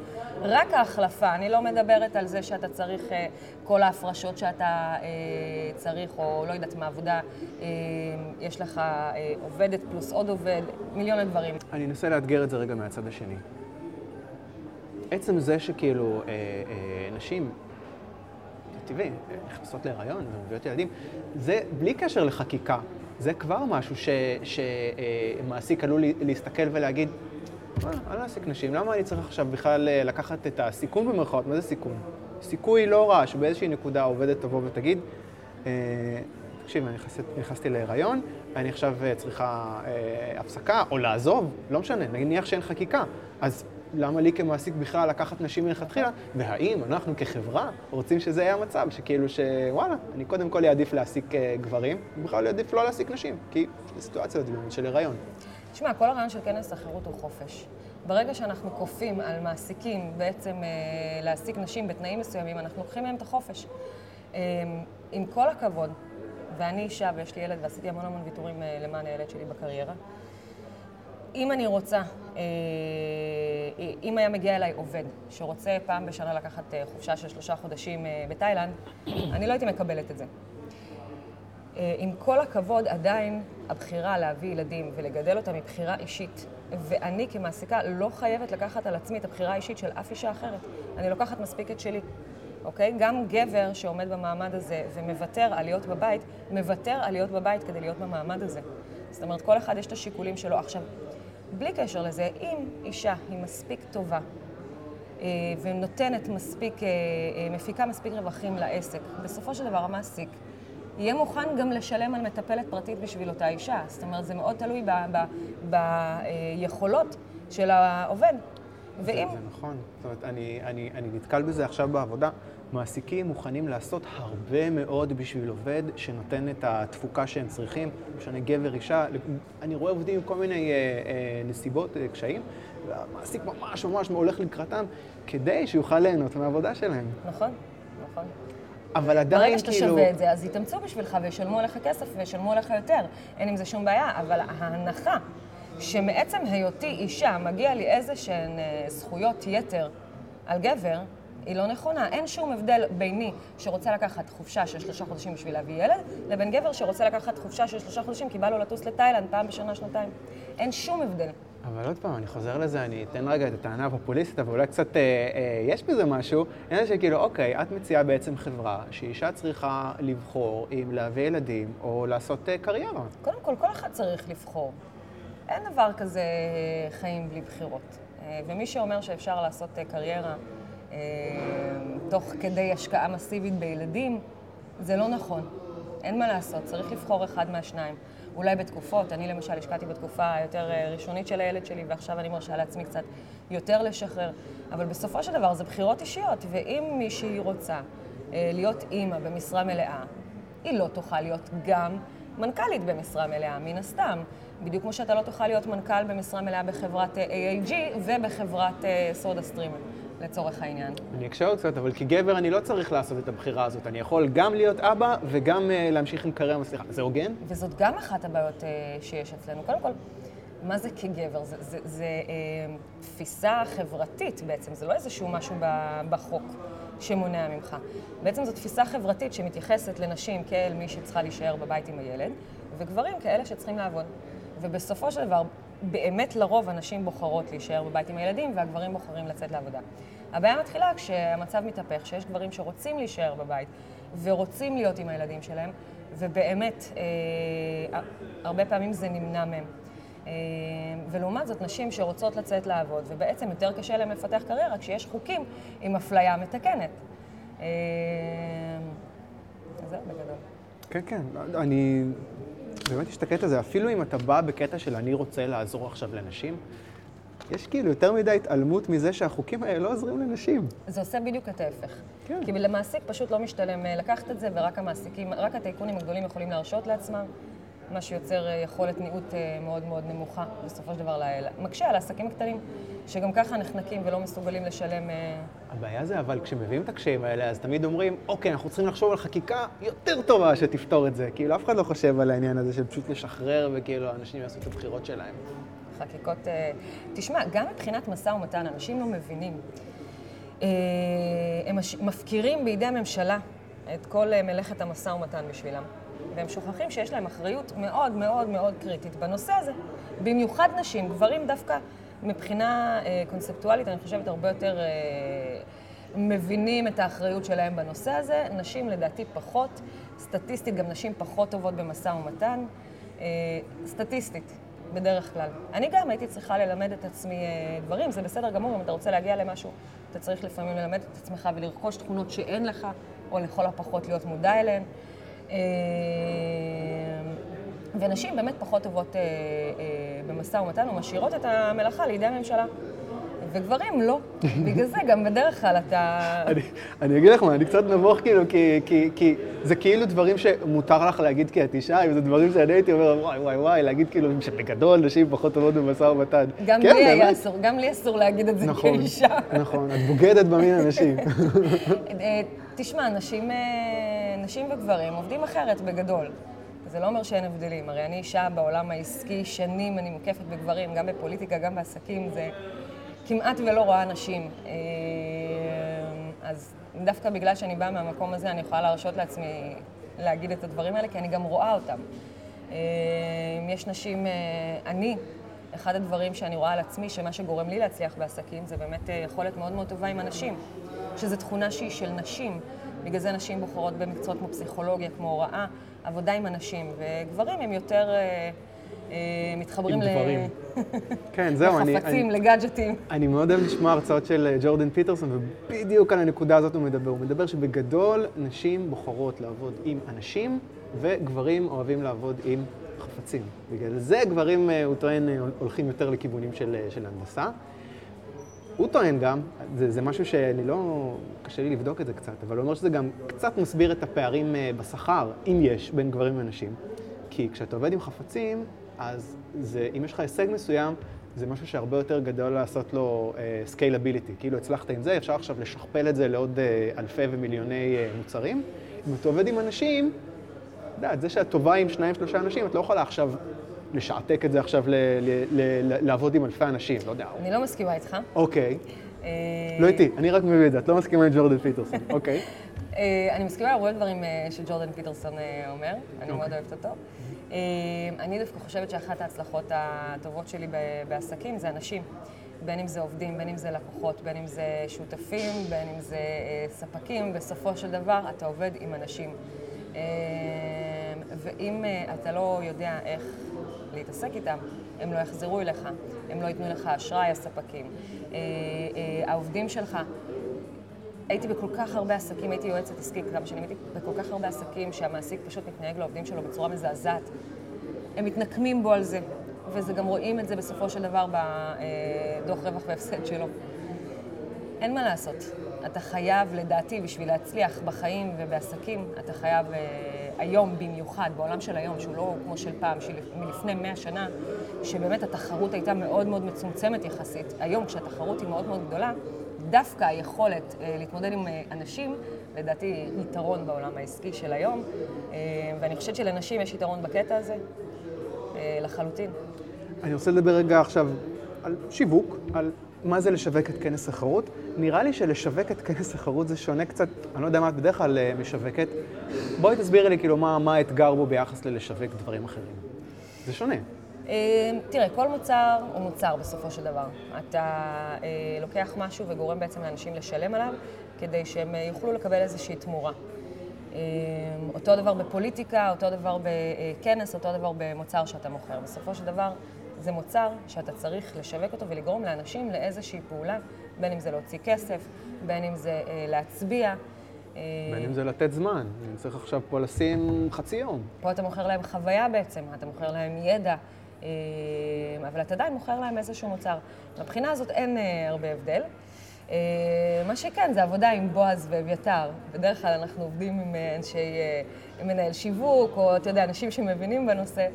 רק ההחלפה, אני לא מדברת על זה שאתה צריך, אה, כל ההפרשות שאתה אה, צריך, או לא יודעת, מעבודה, אה, יש לך עובדת פלוס עוד עובד, מיליון דברים. אני אנסה לאתגר את זה רגע מהצד השני. עצם זה שכאילו אה, אה, נשים, טבעי, נכנסות להיריון ומביאות ילדים, זה בלי קשר לחקיקה. זה כבר משהו שמעסיק עלול לה- להסתכל ולהגיד, מה, אני לא אעסיק נשים, למה אני צריך עכשיו בכלל אה, לקחת את הסיכון במרכאות? מה זה סיכון? סיכוי לא רע שבאיזושהי נקודה העובדת תבוא ותגיד, אה, תקשיב, אני נכנסת, נכנסתי להיריון, אני עכשיו אה, צריכה הפסקה או לעזוב, לא משנה, נניח שאין חקיקה. אז למה לי כמעסיק בכלל לקחת נשים מלכתחילה, והאם אנחנו כחברה רוצים שזה יהיה המצב, שכאילו שוואלה, אני קודם כל אעדיף להעסיק אה, גברים, ובכלל אעדיף לא להעסיק נשים, כי זו סיטואציה של הריון. תשמע, כל הרעיון של כנס החירות הוא חופש. ברגע שאנחנו כופים על מעסיקים בעצם אה, להעסיק נשים בתנאים מסוימים, אנחנו לוקחים מהם את החופש. אה, עם כל הכבוד, ואני אישה ויש לי ילד ועשיתי המון המון ויתורים אה, למען הילד שלי בקריירה, אם אני רוצה, אה, אם היה מגיע אליי עובד שרוצה פעם בשנה לקחת אה, חופשה של שלושה חודשים אה, בתאילנד, אני לא הייתי מקבלת את זה. עם כל הכבוד, עדיין הבחירה להביא ילדים ולגדל אותם היא בחירה אישית. ואני כמעסיקה לא חייבת לקחת על עצמי את הבחירה האישית של אף אישה אחרת. אני לוקחת מספיק את שלי. אוקיי? גם גבר שעומד במעמד הזה ומוותר על להיות בבית, מוותר על להיות בבית כדי להיות במעמד הזה. זאת אומרת, כל אחד יש את השיקולים שלו. עכשיו, בלי קשר לזה, אם אישה היא מספיק טובה אה, ונותנת מספיק, אה, אה, מפיקה מספיק רווחים לעסק, בסופו של דבר המעסיק יהיה מוכן גם לשלם על מטפלת פרטית בשביל אותה אישה. זאת אומרת, זה מאוד תלוי ביכולות של העובד. ואם... זה, זה נכון. זאת אומרת, אני, אני, אני נתקל בזה עכשיו בעבודה. מעסיקים מוכנים לעשות הרבה מאוד בשביל עובד שנותן את התפוקה שהם צריכים, משנה גבר, אישה, אני רואה עובדים עם כל מיני אה, אה, נסיבות, אה, קשיים, והמעסיק ממש ממש הולך לקראתם כדי שיוכל ליהנות מהעבודה שלהם. נכון, נכון. אבל עדיין ברגע שאתה כאילו... שווה את זה, אז יתאמצו בשבילך וישלמו עליך כסף וישלמו עליך יותר. אין עם זה שום בעיה, אבל ההנחה שמעצם היותי אישה מגיע לי איזה שהן אה, זכויות יתר על גבר, היא לא נכונה. אין שום הבדל ביני שרוצה לקחת חופשה של שלושה חודשים בשביל להביא ילד, לבין גבר שרוצה לקחת חופשה של שלושה חודשים כי בא לו לטוס לתאילנד פעם בשנה, שנתיים. אין שום הבדל. אבל עוד פעם, אני חוזר לזה, אני אתן רגע את הטענה הפופוליסטית, אבל אולי קצת אה, אה, יש בזה משהו. העניין שכאילו, אוקיי, את מציעה בעצם חברה שאישה צריכה לבחור אם להביא ילדים או לעשות אה, קריירה. קודם כל, כל אחד צריך לבחור. אין דבר כזה חיים בלי בחירות. אה, ומי שאומר שאפשר לעשות אה, קריירה אה, תוך כדי השקעה מסיבית בילדים, זה לא נכון. אין מה לעשות, צריך לבחור אחד מהשניים. אולי בתקופות, אני למשל השקעתי בתקופה היותר ראשונית של הילד שלי, ועכשיו אני מרשה לעצמי קצת יותר לשחרר. אבל בסופו של דבר זה בחירות אישיות, ואם מישהי רוצה להיות אימא במשרה מלאה, היא לא תוכל להיות גם מנכ"לית במשרה מלאה, מן הסתם. בדיוק כמו שאתה לא תוכל להיות מנכ"ל במשרה מלאה בחברת אה, AAG ובחברת סודה אה, סטרים. לצורך העניין. אני אקשה עוד קצת, אבל כגבר אני לא צריך לעשות את הבחירה הזאת. אני יכול גם להיות אבא וגם uh, להמשיך עם קריירה מצליחה. זה הוגן? וזאת גם אחת הבעיות uh, שיש אצלנו. קודם כל, מה זה כגבר? זה, זה, זה uh, תפיסה חברתית בעצם, זה לא איזשהו משהו בחוק שמונע ממך. בעצם זו תפיסה חברתית שמתייחסת לנשים כאל מי שצריכה להישאר בבית עם הילד, וגברים כאלה שצריכים לעבוד. ובסופו של דבר, באמת לרוב הנשים בוחרות להישאר בבית עם הילדים והגברים בוחרים לצאת לעבודה. הבעיה מתחילה כשהמצב מתהפך, שיש גברים שרוצים להישאר בבית ורוצים להיות עם הילדים שלהם, ובאמת, אה, הרבה פעמים זה נמנע מהם. אה, ולעומת זאת, נשים שרוצות לצאת לעבוד, ובעצם יותר קשה להן לפתח קריירה כשיש חוקים עם אפליה מתקנת. אה, זהו בגדול. כן, כן, אני באמת יש את הקטע הזה, אפילו אם אתה בא בקטע של אני רוצה לעזור עכשיו לנשים, יש כאילו יותר מדי התעלמות מזה שהחוקים האלה לא עוזרים לנשים. זה עושה בדיוק את ההפך. כן. כי למעסיק פשוט לא משתלם אה, לקחת את זה, ורק המעסיקים, רק הטייקונים הגדולים יכולים להרשות לעצמם. מה שיוצר אה, יכולת ניעות אה, מאוד מאוד נמוכה, בסופו של דבר מקשה על העסקים הקטנים, שגם ככה נחנקים ולא מסוגלים לשלם... אה, הבעיה זה, אבל כשמביאים את הקשיים האלה, אז תמיד אומרים, אוקיי, אנחנו צריכים לחשוב על חקיקה יותר טובה שתפתור את זה. כאילו, אף אחד לא חושב על העניין הזה של פשוט לשחרר וכאילו אנשים יעשו את הבחירות שלהם. חקיקות... תשמע, גם מבחינת משא ומתן, אנשים לא מבינים. הם מפקירים בידי הממשלה את כל מלאכת המשא ומתן בשבילם. והם שוכחים שיש להם אחריות מאוד מאוד מאוד קריטית בנושא הזה. במיוחד נשים, גברים דווקא מבחינה אה, קונספטואלית, אני חושבת הרבה יותר אה, מבינים את האחריות שלהם בנושא הזה. נשים לדעתי פחות, סטטיסטית גם נשים פחות טובות במשא ומתן, אה, סטטיסטית. בדרך כלל. אני גם הייתי צריכה ללמד את עצמי אה, דברים, זה בסדר גמור, אם אתה רוצה להגיע למשהו, אתה צריך לפעמים ללמד את עצמך ולרכוש תכונות שאין לך, או לכל הפחות להיות מודע אליהן. אה, ונשים באמת פחות טובות אה, אה, במשא ומתן ומשאירות את המלאכה לידי הממשלה. וגברים לא. בגלל זה גם בדרך כלל אתה... אני, אני אגיד לך מה, אני קצת נבוך כאילו, כי, כי, כי זה כאילו דברים שמותר לך להגיד כי את אישה, אם זה דברים שאני הייתי אומר, וואי וואי וואי, להגיד כאילו שבגדול נשים פחות טובות במשא ומתן. גם כן, לי היה. אסור, גם לי אסור להגיד את זה נכון, כאישה. נכון, את בוגדת במין הנשי. אה, תשמע, נשים, נשים וגברים עובדים אחרת בגדול. זה לא אומר שאין הבדלים. הרי אני אישה בעולם העסקי, שנים אני מוקפת בגברים, גם בפוליטיקה, גם בעסקים, זה כמעט ולא רואה נשים. אה, אז דווקא בגלל שאני באה מהמקום הזה, אני יכולה להרשות לעצמי להגיד את הדברים האלה, כי אני גם רואה אותם. אה, יש נשים, אה, אני, אחד הדברים שאני רואה על עצמי, שמה שגורם לי להצליח בעסקים, זה באמת יכולת מאוד מאוד טובה עם אנשים, שזו תכונה שהיא של נשים. בגלל זה נשים בוחרות במקצועות כמו פסיכולוגיה, כמו הוראה, עבודה עם אנשים, וגברים הם יותר אה, אה, מתחברים עם גברים. כן, זהו, אני... לחפצים, לגאדג'טים. אני מאוד אוהב לשמוע הרצאות של אה, ג'ורדן פיטרסון, ובדיוק על הנקודה הזאת הוא מדבר. הוא מדבר שבגדול נשים בוחרות לעבוד עם אנשים, וגברים אוהבים לעבוד עם חפצים. בגלל זה גברים, הוא טוען, הולכים יותר לכיוונים של, של הנדסה. הוא טוען גם, זה, זה משהו שאני לא, קשה לי לבדוק את זה קצת, אבל הוא אומר שזה גם קצת מסביר את הפערים אה, בשכר, אם יש, בין גברים לנשים. כי כשאתה עובד עם חפצים, אז זה, אם יש לך הישג מסוים, זה משהו שהרבה יותר גדול לעשות לו scalability. כאילו הצלחת עם זה, אפשר עכשיו לשכפל את זה לעוד אה, אלפי ומיליוני אה, מוצרים. אם אתה עובד עם אנשים, את זה שאת טובה עם שניים, שלושה אנשים, את לא יכולה עכשיו לשעתק את זה עכשיו ל- ל- ל- לעבוד עם אלפי אנשים, לא יודע. אני לא מסכימה איתך. אוקיי, אה, לא איתי, אני רק מביא את זה, את לא מסכימה עם ג'ורדן פיטרסון, אוקיי. אה, אני מסכימה עם הרבה דברים אה, שג'ורדן פיטרסון אומר, אני מאוד אוהבת אותו. אני דווקא חושבת שאחת ההצלחות הטובות שלי בעסקים זה אנשים. בין אם זה עובדים, בין אם זה לקוחות, בין אם זה שותפים, בין אם זה ספקים, בסופו של דבר אתה עובד עם אנשים. ואם אתה לא יודע איך להתעסק איתם, הם לא יחזרו אליך, הם לא ייתנו לך אשראי, הספקים. אה, אה, העובדים שלך, הייתי בכל כך הרבה עסקים, הייתי יועצת עסקית כמה שנים, הייתי בכל כך הרבה עסקים שהמעסיק פשוט מתנהג לעובדים שלו בצורה מזעזעת. הם מתנקמים בו על זה, וזה גם רואים את זה בסופו של דבר בדוח רווח והפסד שלו. אין מה לעשות. אתה חייב, לדעתי, בשביל להצליח בחיים ובעסקים, אתה חייב אה, היום במיוחד, בעולם של היום, שהוא לא כמו של פעם, של מלפני 100 שנה, שבאמת התחרות הייתה מאוד מאוד מצומצמת יחסית. היום, כשהתחרות היא מאוד מאוד גדולה, דווקא היכולת אה, להתמודד עם אה, אנשים, לדעתי, יתרון בעולם העסקי של היום, אה, ואני חושבת שלנשים יש יתרון בקטע הזה, אה, לחלוטין. אני רוצה לדבר רגע עכשיו על שיווק, על מה זה לשווק את כנס תחרות. נראה לי שלשווק את כנס תחרות זה שונה קצת, אני לא יודע מה את בדרך כלל אה, משווקת. בואי תסבירי לי כאילו מה, מה האתגר בו ביחס ללשווק דברים אחרים. זה שונה. אה, תראה, כל מוצר הוא מוצר בסופו של דבר. אתה אה, לוקח משהו וגורם בעצם לאנשים לשלם עליו, כדי שהם יוכלו לקבל איזושהי תמורה. אותו דבר בפוליטיקה, אותו דבר בכנס, אותו דבר במוצר שאתה מוכר. בסופו של דבר, זה מוצר שאתה צריך לשווק אותו ולגרום לאנשים לאיזושהי פעולה, בין אם זה להוציא כסף, בין אם זה אה, להצביע. אה, בין אם זה לתת זמן, אני צריך עכשיו פה לשים חצי יום. פה אתה מוכר להם חוויה בעצם, אתה מוכר להם ידע, אה, אבל אתה עדיין מוכר להם איזשהו מוצר. מהבחינה הזאת אין אה, הרבה הבדל. אה, מה שכן, זה עבודה עם בועז ואביתר. בדרך כלל אנחנו עובדים עם אה, אנשי, אה, מנהל שיווק, או אתה יודע, אנשים שמבינים בנושא.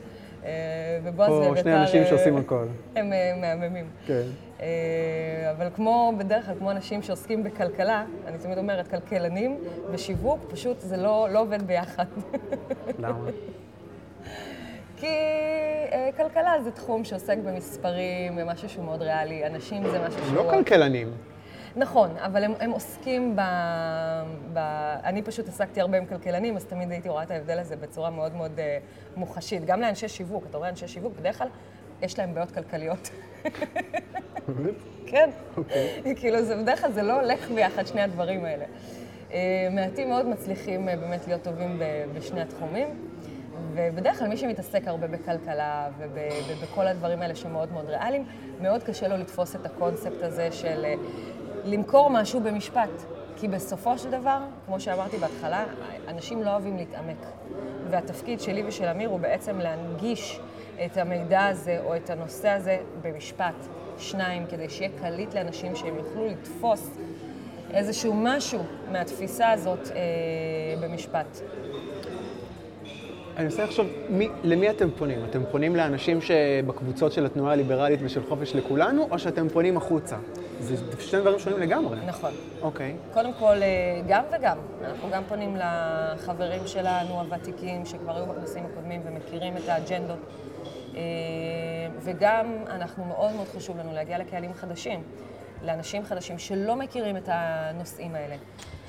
אה, ובועז פה ואביתר... שני אנשים אה, שעושים הכל. הם אה, מהממים. כן. אבל כמו, בדרך כלל, כמו אנשים שעוסקים בכלכלה, אני תמיד אומרת, כלכלנים ושיווק, פשוט זה לא, לא עובד ביחד. למה? כי כלכלה זה תחום שעוסק במספרים, במשהו שהוא מאוד ריאלי, אנשים זה משהו שהוא... לא כלכלנים. נכון, אבל הם, הם עוסקים ב, ב... אני פשוט עסקתי הרבה עם כלכלנים, אז תמיד הייתי רואה את ההבדל הזה בצורה מאוד מאוד אה, מוחשית. גם לאנשי שיווק, אתה רואה אנשי שיווק, בדרך כלל יש להם בעיות כלכליות. כן. כאילו, זה, בדרך כלל זה לא הולך ביחד, שני הדברים האלה. אה, מעטים מאוד מצליחים אה, באמת להיות טובים ב- בשני התחומים, ובדרך כלל מי שמתעסק הרבה בכלכלה וב- ובכל הדברים האלה שמאוד מאוד ריאליים, מאוד קשה לו לתפוס את הקונספט הזה של אה, למכור משהו במשפט. כי בסופו של דבר, כמו שאמרתי בהתחלה, אנשים לא אוהבים להתעמק. והתפקיד שלי ושל אמיר הוא בעצם להנגיש את המידע הזה או את הנושא הזה במשפט, שניים, כדי שיהיה קליט לאנשים שהם יוכלו לתפוס איזשהו משהו מהתפיסה הזאת אה, במשפט. אני מנסה לחשוב, מי, למי אתם פונים? אתם פונים לאנשים שבקבוצות של התנועה הליברלית ושל חופש לכולנו, או שאתם פונים החוצה? זה שני דברים שונים לגמרי. נכון. אוקיי. קודם כל, אה, גם וגם. אנחנו גם פונים לחברים שלנו, הוותיקים, שכבר היו בכנסים הקודמים ומכירים את האג'נדות. אה, וגם אנחנו, מאוד מאוד חשוב לנו להגיע לקהלים חדשים, לאנשים חדשים שלא מכירים את הנושאים האלה.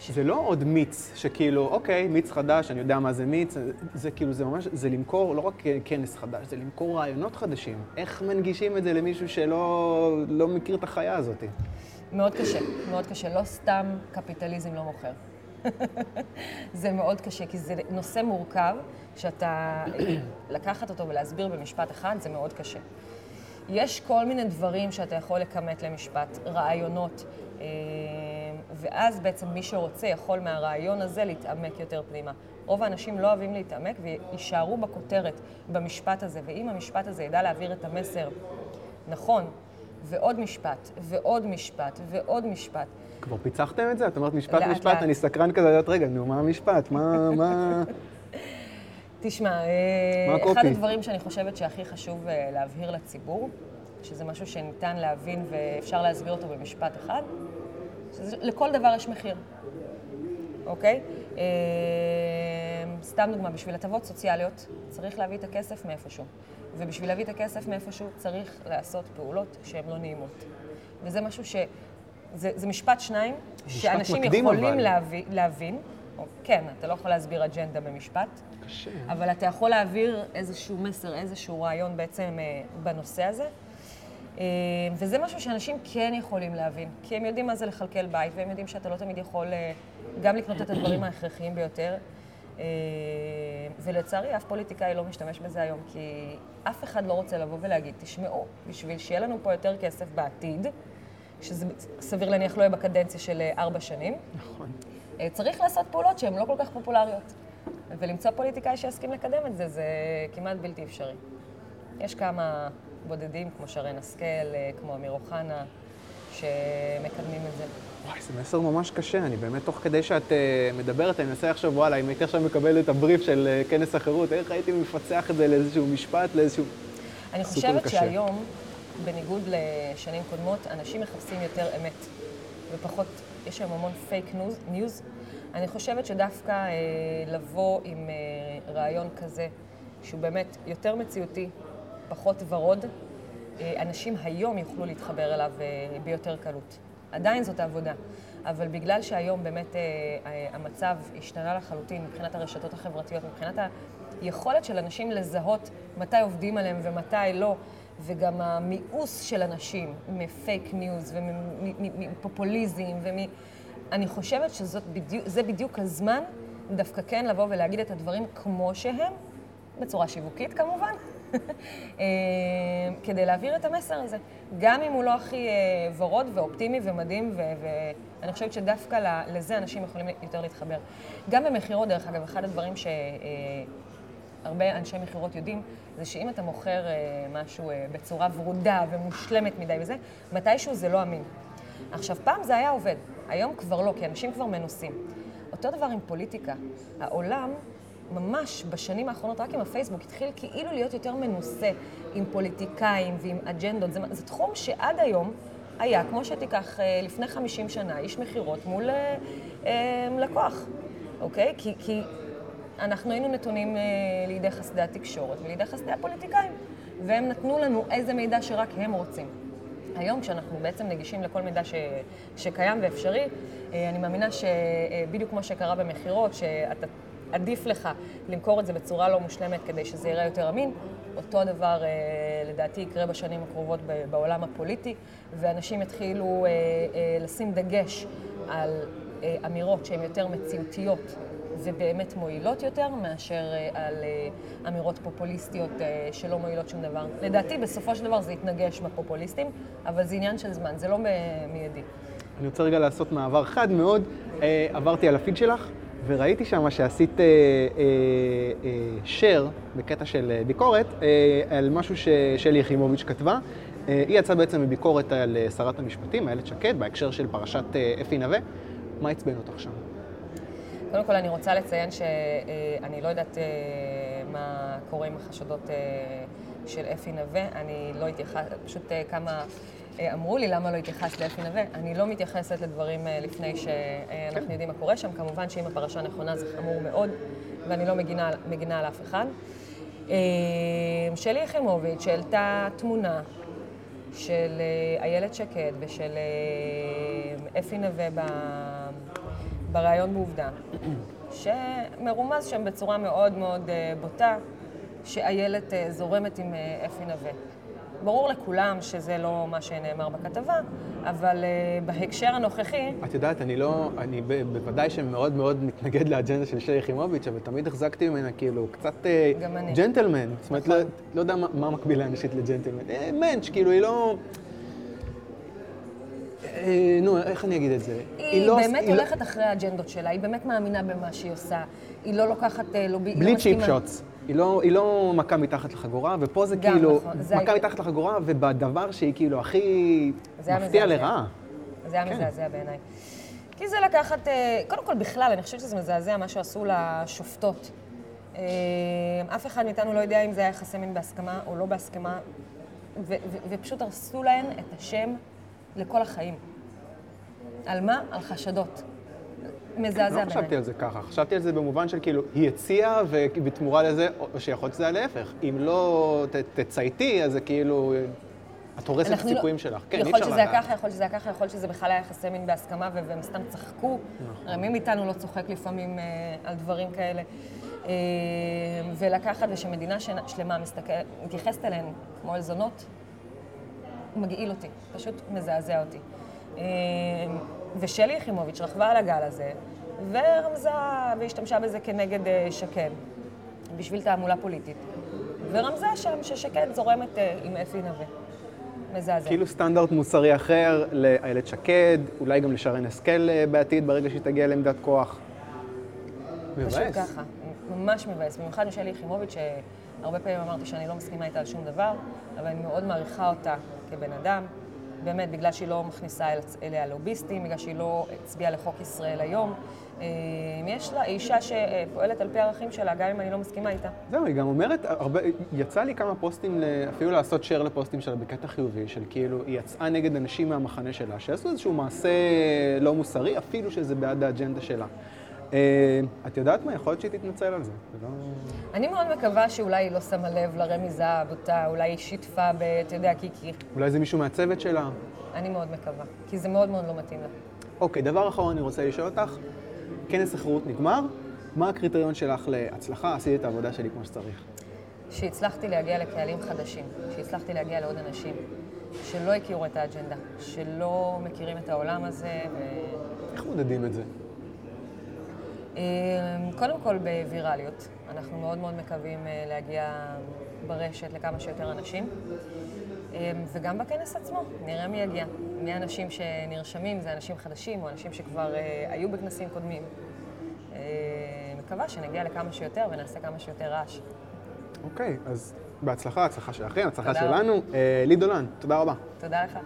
זה לא עוד מיץ, שכאילו, אוקיי, מיץ חדש, אני יודע מה זה מיץ, זה כאילו, זה ממש, זה למכור לא רק כנס חדש, זה למכור רעיונות חדשים. איך מנגישים את זה למישהו שלא לא מכיר את החיה הזאת? מאוד קשה, מאוד קשה. לא סתם קפיטליזם לא מוכר. זה מאוד קשה, כי זה נושא מורכב, שאתה, לקחת אותו ולהסביר במשפט אחד, זה מאוד קשה. יש כל מיני דברים שאתה יכול לכמת למשפט, רעיונות, אה, ואז בעצם מי שרוצה יכול מהרעיון הזה להתעמק יותר פנימה. רוב האנשים לא אוהבים להתעמק ויישארו בכותרת, במשפט הזה, ואם המשפט הזה ידע להעביר את המסר נכון, ועוד משפט, ועוד משפט, ועוד משפט. כבר פיצחתם את זה? את אומרת משפט, לאט, משפט, לאט. אני סקרן כזה לדעת, רגע, נו, מה המשפט? מה... מה... תשמע, אה, אחד הדברים שאני חושבת שהכי חשוב אה, להבהיר לציבור, שזה משהו שניתן להבין ואפשר להסביר אותו במשפט אחד, לכל דבר יש מחיר, אוקיי? אה, סתם דוגמה, בשביל הטבות סוציאליות צריך להביא את הכסף מאיפשהו. ובשביל להביא את הכסף מאיפשהו צריך לעשות פעולות שהן לא נעימות. וזה משהו ש... זה, זה משפט שניים, שאנשים מקדים, יכולים אבל. להבין, להבין. כן, אתה לא יכול להסביר אג'נדה במשפט. קשה. אבל אתה יכול להעביר איזשהו מסר, איזשהו רעיון בעצם אה, בנושא הזה. אה, וזה משהו שאנשים כן יכולים להבין, כי הם יודעים מה זה לכלכל בית, והם יודעים שאתה לא תמיד יכול אה, גם לקנות את הדברים ההכרחיים ביותר. ולצערי, אף פוליטיקאי לא משתמש בזה היום, כי אף אחד לא רוצה לבוא ולהגיד, תשמעו, בשביל שיהיה לנו פה יותר כסף בעתיד, שזה סביר להניח לא יהיה בקדנציה של ארבע שנים, נכון. צריך לעשות פעולות שהן לא כל כך פופולריות. ולמצוא פוליטיקאי שיסכים לקדם את זה, זה כמעט בלתי אפשרי. יש כמה בודדים, כמו שרן השכל, אה, כמו אמיר אוחנה, שמקדמים את זה. וואי, זה מסר ממש קשה. אני באמת, תוך כדי שאת uh, מדברת, אני מנסה לחשוב, וואלה, אם הייתי עכשיו מקבל את הבריף של uh, כנס החירות, איך הייתי מפצח את זה לאיזשהו משפט, לאיזשהו... אני חושבת שהיום, בניגוד לשנים קודמות, אנשים מחפשים יותר אמת, ופחות, יש היום המון פייק ניוז. אני חושבת שדווקא אה, לבוא עם אה, רעיון כזה, שהוא באמת יותר מציאותי, פחות ורוד, אה, אנשים היום יוכלו להתחבר אליו אה, ביותר קלות. עדיין זאת העבודה, אבל בגלל שהיום באמת אה, אה, המצב השתנה לחלוטין מבחינת הרשתות החברתיות, מבחינת היכולת של אנשים לזהות מתי עובדים עליהם ומתי לא, וגם המיאוס של אנשים מפייק ניוז ומפופוליזם ומ... אני חושבת שזה בדיוק הזמן דווקא כן לבוא ולהגיד את הדברים כמו שהם, בצורה שיווקית כמובן, אה, כדי להעביר את המסר הזה. גם אם הוא לא הכי אה, ורוד ואופטימי ומדהים, ואני חושבת שדווקא לזה אנשים יכולים יותר להתחבר. גם במכירות, דרך אגב, אחד הדברים שהרבה אה, אנשי מכירות יודעים, זה שאם אתה מוכר משהו בצורה ורודה ומושלמת מדי וזה, מתישהו זה לא אמין. עכשיו, פעם זה היה עובד, היום כבר לא, כי אנשים כבר מנוסים. אותו דבר עם פוליטיקה. העולם ממש בשנים האחרונות, רק עם הפייסבוק, התחיל כאילו להיות יותר מנוסה עם פוליטיקאים ועם אג'נדות. זה, זה תחום שעד היום היה, כמו שתיקח אה, לפני 50 שנה, איש מכירות מול אה, אה, לקוח, אוקיי? כי, כי אנחנו היינו נתונים אה, לידי חסדי התקשורת ולידי חסדי הפוליטיקאים, והם נתנו לנו איזה מידע שרק הם רוצים. היום, כשאנחנו בעצם נגישים לכל מידע ש, שקיים ואפשרי, אה, אני מאמינה שבדיוק כמו שקרה במכירות, שאתה עדיף לך למכור את זה בצורה לא מושלמת כדי שזה יראה יותר אמין. אותו הדבר אה, לדעתי יקרה בשנים הקרובות בעולם הפוליטי, ואנשים יתחילו אה, אה, לשים דגש על אמירות שהן יותר מציאותיות ובאמת מועילות יותר מאשר על אמירות פופוליסטיות שלא מועילות שום דבר. לדעתי בסופו של דבר זה יתנגש בפופוליסטים, אבל זה עניין של זמן, זה לא מיידי. אני רוצה רגע לעשות מעבר חד מאוד אה, עברתי על הפיד שלך, וראיתי שם שעשית אה, אה, share בקטע של ביקורת על משהו ששלי יחימוביץ' כתבה. היא יצאה בעצם מביקורת על שרת המשפטים, איילת שקד, בהקשר של פרשת אפי נווה. מה עצבן אותך שם? קודם כל, אני רוצה לציין שאני לא יודעת מה קורה עם החשדות של אפי נווה. אני לא אתייחס, פשוט כמה אה, אמרו לי למה לא התייחסת לאפי נווה. אני לא מתייחסת לדברים אה, לפני שאנחנו כן. יודעים מה קורה שם. כמובן שאם הפרשה נכונה זה חמור מאוד, ואני לא מגינה, מגינה על אף אחד. אה, שלי יחימוביץ' העלתה תמונה של איילת שקד ושל אפי נווה בריאיון בעובדה, שמרומז שם בצורה מאוד מאוד בוטה, שאיילת זורמת עם אפי נווה. ברור לכולם שזה לא מה שנאמר בכתבה, אבל uh, בהקשר הנוכחי... את יודעת, אני לא... אני בוודאי שמאוד מאוד מתנגד לאג'נדה של שלי יחימוביץ', אבל תמיד החזקתי ממנה כאילו קצת uh, ג'נטלמן. זאת אומרת, לא, נכון. לא יודע מה, מה מקביל לאנשית לג'נטלמן. אה, מענץ', כאילו, היא לא... אה, נו, איך אני אגיד את זה? היא, לא, באמת לא- הולכת. אחרי האג'נדות שלה, היא באמת מאמינה במה שהיא עושה. היא לא לוקחת לובי... בלי לא צ'יפ שוטס. היא לא, היא לא מכה מתחת לחגורה, ופה זה כאילו נכון, זה מכה מתחת לחגורה, ובדבר שהיא כאילו הכי מפתיע לרעה. זה היה כן. מזעזע בעיניי. כי זה לקחת, אה, קודם כל בכלל, אני חושבת שזה מזעזע מה שעשו לשופטות. אה, אף אחד מאיתנו לא יודע אם זה היה יחסי מין בהסכמה או לא בהסכמה, ופשוט הרסו להן את השם לכל החיים. על מה? על חשדות. מזעזע בעיניי. לא חשבתי על זה ככה, חשבתי על זה במובן של כאילו, היא הציעה ובתמורה לזה, או שיכול להיות שזה היה להפך. אם לא תצייתי, אז זה כאילו... את הורסת את הסיכויים לא... שלך. כן, יכול שזה היה ככה, יכול שזה היה ככה, יכול שזה בכלל היה יחסי מין בהסכמה, והם סתם צחקו. נכון. מי מאיתנו לא צוחק לפעמים אה, על דברים כאלה. אה, ולקחת, ושמדינה שלמה מסתכל, מתייחסת אליהן כמו אל זונות, מגעיל אותי, פשוט מזעזע אותי. אה, ושלי יחימוביץ' רכבה על הגל הזה, ורמזה והשתמשה בזה כנגד אה, שקד, בשביל תעמולה פוליטית. ורמזה שם ששקד זורמת אה, עם אפי נווה. מזעזע. כאילו סטנדרט מוסרי אחר לאיילת שקד, אולי גם לשרן השכל בעתיד, ברגע שהיא תגיע לעמדת כוח. מבאס. פשוט ככה, ממש מבאס. במיוחד משלי יחימוביץ', שהרבה פעמים אמרתי שאני לא מסכימה איתה על שום דבר, אבל אני מאוד מעריכה אותה כבן אדם. באמת, בגלל שהיא לא מכניסה אליה לוביסטים, בגלל שהיא לא הצביעה לחוק ישראל היום. אה, יש לה אישה שפועלת על פי הערכים שלה, גם אם אני לא מסכימה איתה. זהו, היא גם אומרת, הרבה, יצא לי כמה פוסטים, אפילו לעשות שייר לפוסטים שלה בקטע חיובי, של כאילו, היא יצאה נגד אנשים מהמחנה שלה, שעשו איזשהו מעשה לא מוסרי, אפילו שזה בעד האג'נדה שלה. אה, את יודעת מה? יכול להיות שהיא תתנצל על זה. לא- אני מאוד מקווה שאולי היא לא שמה לב לרמיזה הבוטה, אולי היא שיתפה ב... אתה יודע, כי... אולי זה מישהו מהצוות שלה? אני מאוד מקווה, כי זה מאוד מאוד לא מתאים לה. אוקיי, דבר אחרון אני רוצה לשאול אותך. כנס החירות נגמר, מה הקריטריון שלך להצלחה? עשיתי את העבודה שלי כמו שצריך. שהצלחתי להגיע לקהלים חדשים, שהצלחתי להגיע לעוד אנשים, שלא הכירו את האג'נדה, שלא מכירים את העולם הזה. ו... איך מודדים את זה? אמ, קודם כל בווירליות. אנחנו מאוד מאוד מקווים אה, להגיע ברשת לכמה שיותר אנשים. אמ, וגם בכנס עצמו, נראה מי יגיע. מי האנשים שנרשמים, זה אנשים חדשים או אנשים שכבר אה, היו בכנסים קודמים. אה, מקווה שנגיע לכמה שיותר ונעשה כמה שיותר רעש. אוקיי, אז בהצלחה, הצלחה שלכם, הצלחה שלנו. לי דולן, תודה רבה. תודה לך.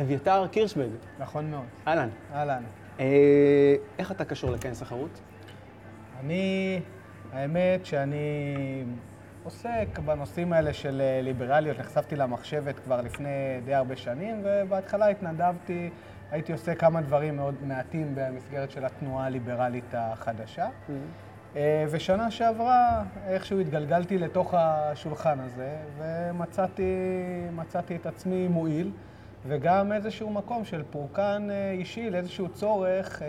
אביתר קירשבג. נכון מאוד. אהלן. אהלן. אה, איך אתה קשור לכנס החרוץ? אני, האמת שאני עוסק בנושאים האלה של אה, ליברליות, נחשפתי למחשבת כבר לפני די הרבה שנים, ובהתחלה התנדבתי, הייתי עושה כמה דברים מאוד מעטים במסגרת של התנועה הליברלית החדשה. Mm-hmm. אה, ושנה שעברה איכשהו התגלגלתי לתוך השולחן הזה, ומצאתי את עצמי מועיל. וגם איזשהו מקום של פורקן אה, אישי לאיזשהו צורך אה,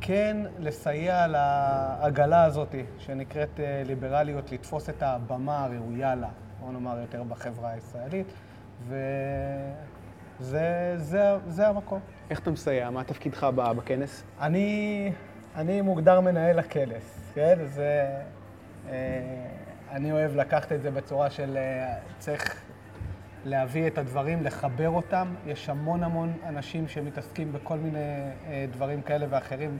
כן לסייע לעגלה הזאת שנקראת אה, ליברליות, לתפוס את הבמה הראויה לה, בוא נאמר יותר בחברה הישראלית, וזה זה, זה המקום. איך אתה מסייע? מה תפקידך בכנס? אני, אני מוגדר מנהל הכנס, כן? זה... אני אוהב לקחת את זה בצורה של צריך להביא את הדברים, לחבר אותם. יש המון המון אנשים שמתעסקים בכל מיני אה, דברים כאלה ואחרים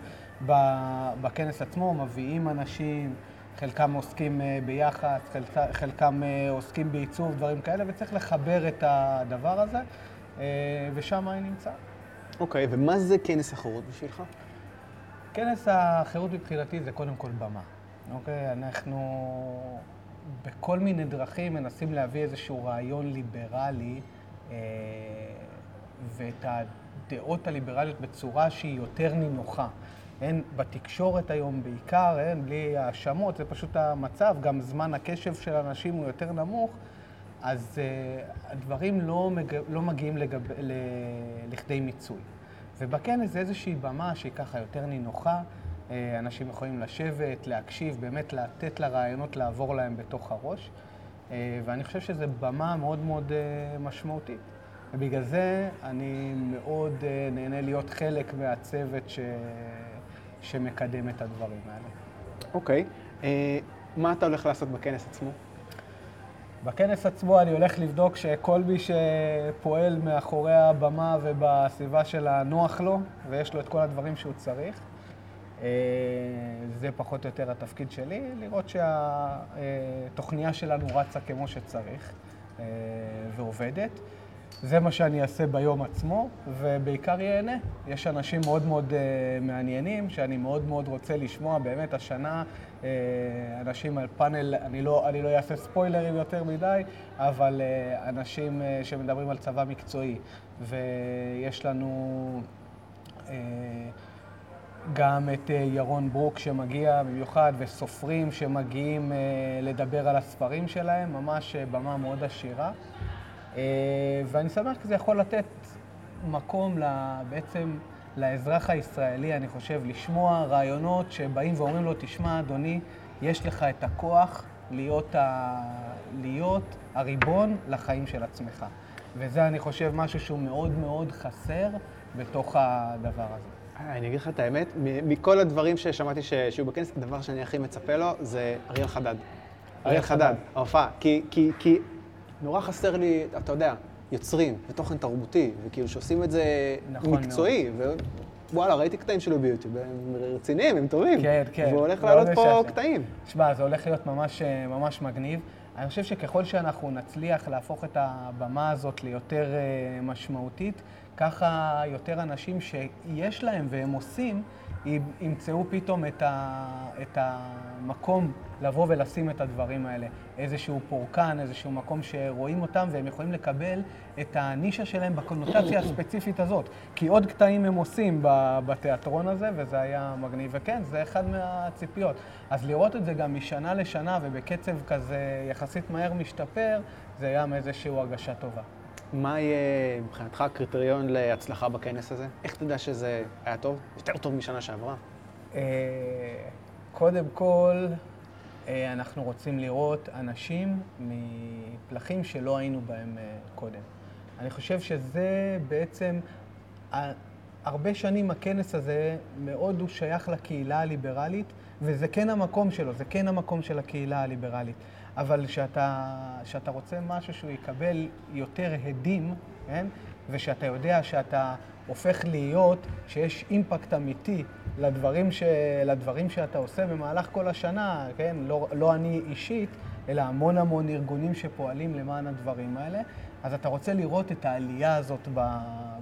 בכנס עצמו, מביאים אנשים, חלקם עוסקים אה, ביח"צ, חלק, חלקם אה, עוסקים בעיצוב, דברים כאלה, וצריך לחבר את הדבר הזה, ושם אני נמצא. אוקיי, okay, ומה זה כנס החירות בשבילך? כנס החירות מבחינתי זה קודם כל במה. אוקיי, אנחנו בכל מיני דרכים מנסים להביא איזשהו רעיון ליברלי אה, ואת הדעות הליברליות בצורה שהיא יותר נינוחה. אין בתקשורת היום בעיקר, אין, בלי האשמות, זה פשוט המצב, גם זמן הקשב של אנשים הוא יותר נמוך, אז uh, הדברים לא, מג... לא מגיעים לגב... ל... לכדי מיצוי. ובכנס זה איזושהי במה שהיא ככה יותר נינוחה, אה, אנשים יכולים לשבת, להקשיב, באמת לתת לרעיונות לעבור להם בתוך הראש. אה, ואני חושב שזו במה מאוד מאוד אה, משמעותית. ובגלל זה אני מאוד נהנה להיות חלק מהצוות ש... שמקדם את הדברים האלה. אוקיי. Okay. מה אתה הולך לעשות בכנס עצמו? בכנס עצמו אני הולך לבדוק שכל מי שפועל מאחורי הבמה ובסביבה שלה נוח לו, ויש לו את כל הדברים שהוא צריך. אה, זה פחות או יותר התפקיד שלי, לראות שהתוכניה שלנו רצה כמו שצריך אה, ועובדת. זה מה שאני אעשה ביום עצמו, ובעיקר ייהנה. יש אנשים מאוד מאוד מעניינים, שאני מאוד מאוד רוצה לשמוע. באמת, השנה אנשים על פאנל, אני לא, אני לא אעשה ספוילרים יותר מדי, אבל אנשים שמדברים על צבא מקצועי. ויש לנו... Uh, גם את אה, ירון ברוק שמגיע במיוחד, וסופרים שמגיעים אה, לדבר על הספרים שלהם, ממש אה, במה מאוד עשירה. ואני שמח כי זה יכול לתת מקום בעצם לאזרח הישראלי, אני חושב, לשמוע רעיונות שבאים ואומרים לו, תשמע, אדוני, יש לך את הכוח להיות, ה... להיות הריבון לחיים של עצמך. וזה, אני חושב, משהו שהוא מאוד מאוד חסר בתוך הדבר הזה. אני אגיד לך את האמת, מכל הדברים ששמעתי שיהיו בכנס, הדבר שאני הכי מצפה לו זה אריאל חדד. אריאל חדד, ההופעה. כי, כי, כי נורא חסר לי, אתה יודע, יוצרים ותוכן תרבותי, וכאילו שעושים את זה נכון מקצועי. וואלה, ראיתי קטעים שלו ביוטיוב, הם רציניים, הם טובים. כן, כן. והוא הולך לעלות פה קטעים. שמע, זה הולך להיות ממש, ממש מגניב. אני חושב שככל שאנחנו נצליח להפוך את הבמה הזאת ליותר אה, משמעותית, ככה יותר אנשים שיש להם והם עושים, ימצאו פתאום את, ה, את המקום לבוא ולשים את הדברים האלה. איזשהו פורקן, איזשהו מקום שרואים אותם והם יכולים לקבל את הנישה שלהם בקונוטציה הספציפית הזאת. כי עוד קטעים הם עושים בתיאטרון הזה, וזה היה מגניב. וכן, זה אחד מהציפיות. אז לראות את זה גם משנה לשנה ובקצב כזה יחסית מהר משתפר, זה היה מאיזושהי הרגשה טובה. מה יהיה מבחינתך הקריטריון להצלחה בכנס הזה? איך אתה יודע שזה היה טוב? יותר טוב משנה שעברה? אה, קודם כל, אה, אנחנו רוצים לראות אנשים מפלחים שלא היינו בהם אה, קודם. אני חושב שזה בעצם, הרבה שנים הכנס הזה מאוד הוא שייך לקהילה הליברלית, וזה כן המקום שלו, זה כן המקום של הקהילה הליברלית. אבל כשאתה רוצה משהו שהוא יקבל יותר הדים, כן? ושאתה יודע שאתה הופך להיות, שיש אימפקט אמיתי לדברים, ש, לדברים שאתה עושה במהלך כל השנה, כן? לא, לא אני אישית, אלא המון המון ארגונים שפועלים למען הדברים האלה, אז אתה רוצה לראות את העלייה הזאת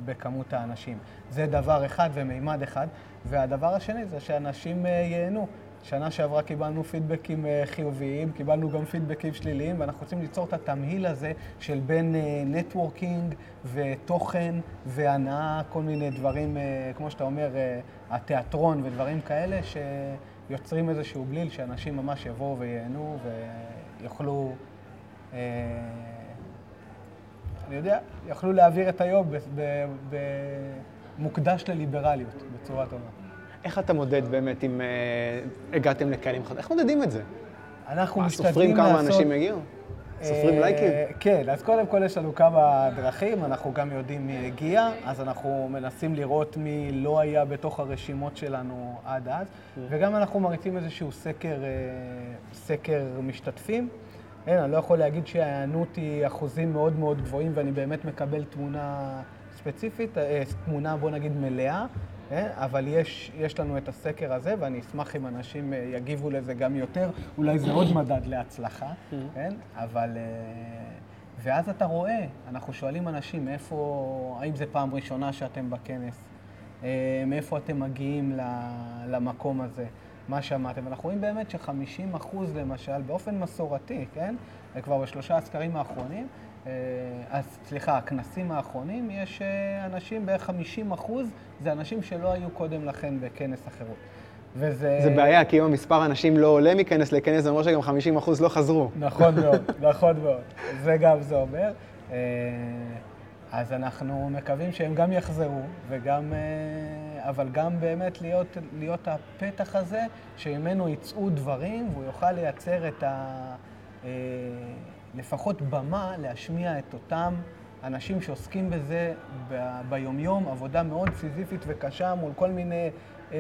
בכמות האנשים. זה דבר אחד ומימד אחד. והדבר השני זה שאנשים אה, ייהנו. שנה שעברה קיבלנו פידבקים אה, חיוביים, קיבלנו גם פידבקים שליליים, ואנחנו רוצים ליצור את התמהיל הזה של בין נטוורקינג אה, ותוכן והנאה, כל מיני דברים, אה, כמו שאתה אומר, התיאטרון ודברים כאלה, שיוצרים איזשהו בליל שאנשים ממש יבואו וייהנו ויוכלו, אני יודע, יוכלו להעביר את היום במוקדש לליברליות בצורה טובה. איך אתה מודד באמת אם uh, הגעתם לקהלים חדשים? איך מודדים את זה? אנחנו משתדלים לעשות... סופרים כמה אנשים הגיעו? סופרים לייקים? כן, אז קודם כל יש לנו כמה דרכים, אנחנו גם יודעים מי הגיע, אז אנחנו מנסים לראות מי לא היה בתוך הרשימות שלנו עד אז, וגם אנחנו מריצים איזשהו סקר, אה, סקר משתתפים. אין, אני לא יכול להגיד שההיענות היא אחוזים מאוד מאוד גבוהים ואני באמת מקבל תמונה ספציפית, אה, תמונה בוא נגיד מלאה, אה, אבל יש, יש לנו את הסקר הזה ואני אשמח אם אנשים אה, יגיבו לזה גם יותר, אולי זה עוד מדד להצלחה, כן? אבל... ואז אתה רואה, אנחנו שואלים אנשים מאיפה, האם זו פעם ראשונה שאתם בכנס, מאיפה אתם מגיעים למקום הזה. מה שמעתם. ואנחנו רואים באמת ש-50 אחוז למשל, באופן מסורתי, כן? כבר בשלושה הסקרים האחרונים, אה, אז סליחה, הכנסים האחרונים, יש אה, אנשים, בערך 50 אחוז, זה אנשים שלא היו קודם לכן בכנס החירות. וזה... זה בעיה, כי אם המספר האנשים לא עולה מכנס לכנס, זה אומר שגם 50 אחוז לא חזרו. נכון מאוד, נכון מאוד. זה גם זה אומר. אה, אז אנחנו מקווים שהם גם יחזרו, וגם, אה, אבל גם באמת להיות, להיות הפתח הזה, שממנו יצאו דברים, והוא יוכל לייצר את ה... לפחות במה להשמיע את אותם אנשים שעוסקים בזה ב- ביומיום, עבודה מאוד סיזיפית וקשה מול כל מיני אה,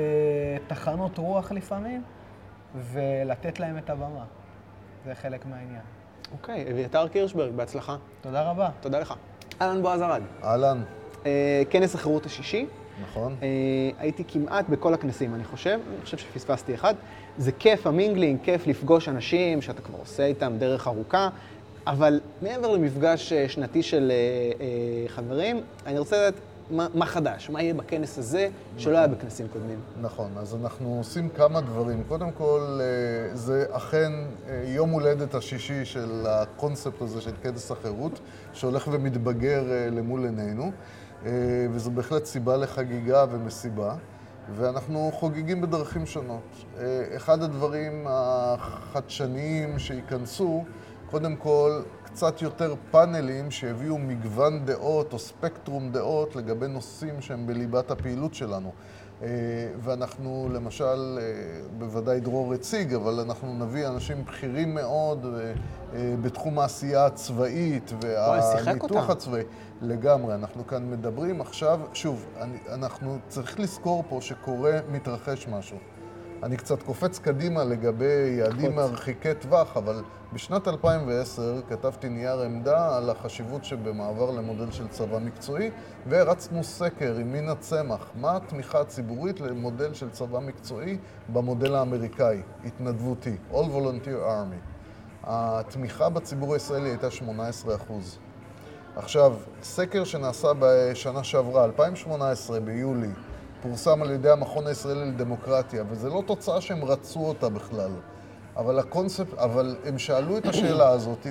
תחנות רוח לפעמים, ולתת להם את הבמה. זה חלק מהעניין. אוקיי, אביתר קירשברג, בהצלחה. תודה רבה. תודה לך. אהלן בועז ארד. אהלן. אה, כנס החירות השישי. נכון. אה, הייתי כמעט בכל הכנסים, אני חושב. אני חושב שפספסתי אחד. זה כיף, המינגלינג, כיף לפגוש אנשים שאתה כבר עושה איתם דרך ארוכה. אבל מעבר למפגש אה, שנתי של אה, אה, חברים, אני רוצה לדעת מה, מה חדש, מה יהיה בכנס הזה שלא היה בכנסים קודמים. נכון, אז אנחנו עושים כמה דברים. קודם כל, זה אכן יום הולדת השישי של הקונספט הזה של כנס החירות, שהולך ומתבגר למול עינינו, וזו בהחלט סיבה לחגיגה ומסיבה. ואנחנו חוגגים בדרכים שונות. אחד הדברים החדשניים שייכנסו, קודם כל, קצת יותר פאנלים שהביאו מגוון דעות או ספקטרום דעות לגבי נושאים שהם בליבת הפעילות שלנו. אה, ואנחנו למשל, אה, בוודאי דרור הציג, אבל אנחנו נביא אנשים בכירים מאוד אה, בתחום העשייה הצבאית והניתוח הצבאי. לגמרי. אנחנו כאן מדברים עכשיו, שוב, אנחנו צריך לזכור פה שקורה, מתרחש משהו. אני קצת קופץ קדימה לגבי יעדים מרחיקי טווח, אבל בשנת 2010 כתבתי נייר עמדה על החשיבות שבמעבר למודל של צבא מקצועי, והרצנו סקר עם מינה צמח, מה התמיכה הציבורית למודל של צבא מקצועי במודל האמריקאי, התנדבותי, All Volunteer Army. התמיכה בציבור הישראלי הייתה 18%. עכשיו, סקר שנעשה בשנה שעברה, 2018, ביולי, פורסם על ידי המכון הישראלי לדמוקרטיה, וזו לא תוצאה שהם רצו אותה בכלל. אבל הקונספט, אבל הם שאלו את השאלה הזאת,